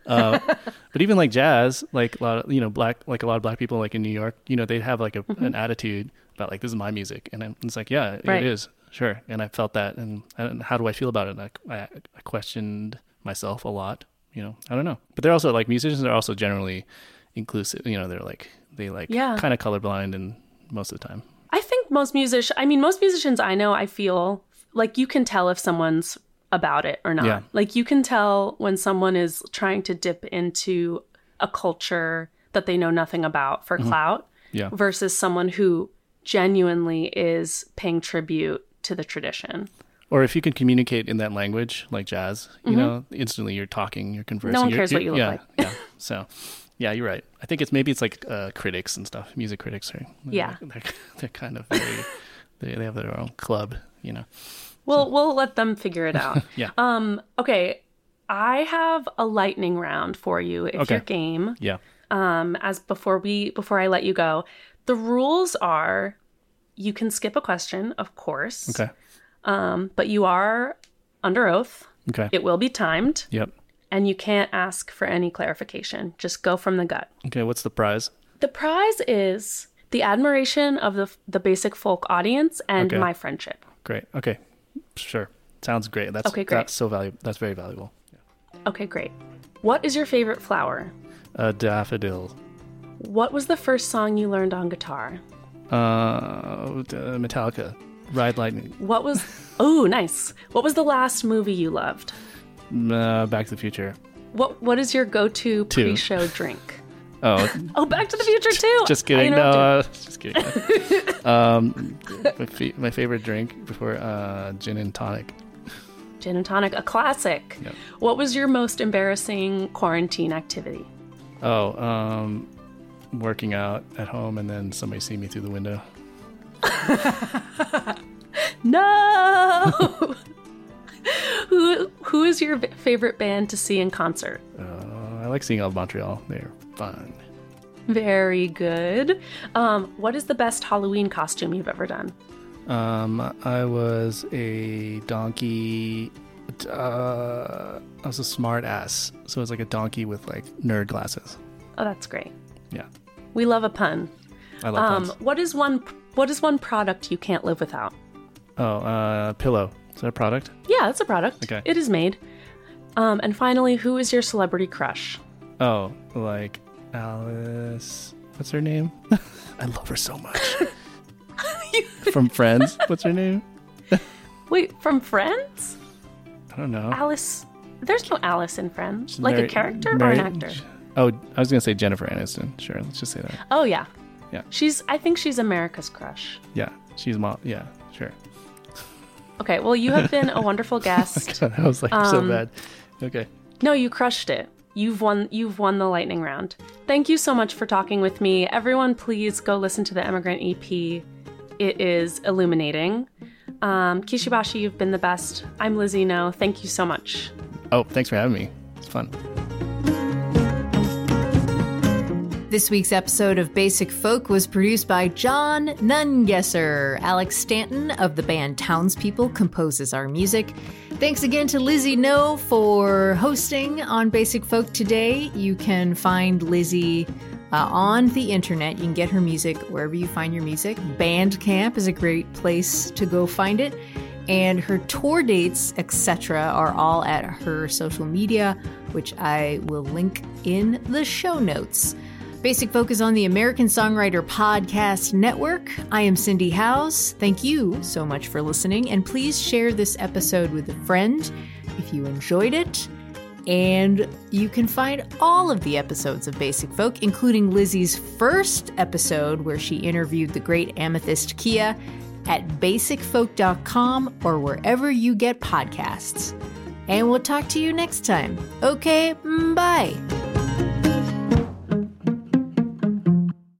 Uh, but even like jazz, like a lot of you know black, like a lot of black people, like in New York, you know, they have like a, an attitude about like this is my music, and I'm- it's like yeah, Right. it is sure, and I felt that, and, and how do I feel about it? And I, I I questioned myself a lot, you know, I don't know, but they're also like musicians are also generally inclusive, you know, they're like they like Yeah. kind of colorblind and most of the time, I think most musicians, I mean, most musicians I know, I feel like you can tell if someone's about it or not. Yeah. Like you can tell when someone is trying to dip into a culture that they know nothing about for clout Mm-hmm. yeah, versus someone who genuinely is paying tribute to the tradition. Or if you can communicate in that language, like jazz, you know, instantly you're talking, you're conversing. Mm-hmm. one you're- cares what you're- you look yeah, like. yeah. So, yeah, you're right. I think it's maybe it's like uh, critics and stuff, music critics, right? Yeah. they're, they're kind of very, they they have their own club, you know. We'll we'll let them figure it out. Yeah. Um, okay. I have a lightning round for you if Okay. you're game. Yeah. um, as before we before I let you go. The rules are you can skip a question, of course. Okay. Um, but you are under oath. Okay. It will be timed, Yep. and you can't ask for any clarification. Just go from the gut. Okay. What's the prize? The prize is the admiration of the the basic folk audience and Okay. my friendship. Great. Okay. Sure. Sounds great. That's Okay, great. That's so valuable. That's very valuable. Okay, great. What is your favorite flower? A daffodil. What was the first song you learned on guitar? Uh, Metallica. Ride Lightning. What was Oh, nice. What was the last movie you loved? Uh, Back to the Future. What what is your go-to Two. pre-show drink? Oh, Oh, Back to the Future too. just kidding. No, uh, just kidding. um, my, fa- my favorite drink before uh, gin and tonic. Gin and tonic, a classic. Yep. What was your most embarrassing quarantine activity? Oh, um, working out at home and then somebody see me through the window. No. who who is your favorite band to see in concert? Uh, I like seeing all of Montreal. They're fun. Very good. Um, what is the best Halloween costume you've ever done? Um, I was a donkey. Uh, I was a smart ass. So it was like a donkey with like nerd glasses. Oh, that's great. Yeah, We love a pun. I love Um, puns. what is one what is one product you can't live without? Oh, uh, pillow. Is that a product? Yeah, that's a product. Okay. It is made. Um, and finally, who is your celebrity crush? Oh, like Alice. What's her name? I love her so much. From Friends. What's her name? Wait, from Friends? I don't know. Alice. There's no Alice in Friends. Like Mary- a character or an actor? Oh, I was gonna say Jennifer Aniston. Sure, let's just say that. Oh yeah. Yeah. She's. I think she's America's crush. Yeah, she's mom. Yeah, sure. Okay. Well, you have been a wonderful guest. that was like so Um, bad. Okay. No, you crushed it. You've won. You've won the lightning round. Thank you so much for talking with me. Everyone, please go listen to the Emigrant EP. It is illuminating. Um, Kishi Bashi, you've been the best. I'm Lizzie No. Thank you so much. Oh, thanks for having me. It's fun. This week's episode of Basic Folk was produced by John Nungesser. Alex Stanton of the band Townspeople composes our music. Thanks again to Lizzie No for hosting on Basic Folk today. You can find Lizzie uh, on the internet. You can get her music wherever you find your music. Bandcamp is a great place to go find it. And her tour dates, etc., are all at her social media, which I will link in the show notes. Basic Folk is on the American Songwriter Podcast Network. I am Cindy Howes. Thank you so much for listening, and please share this episode with a friend. if you enjoyed it. And you can find all of the episodes of Basic Folk, including Lizzie's first episode where she interviewed the great Amythyst Kiah, at basicfolk.com or wherever you get podcasts. And we'll talk to you next time. Okay, bye.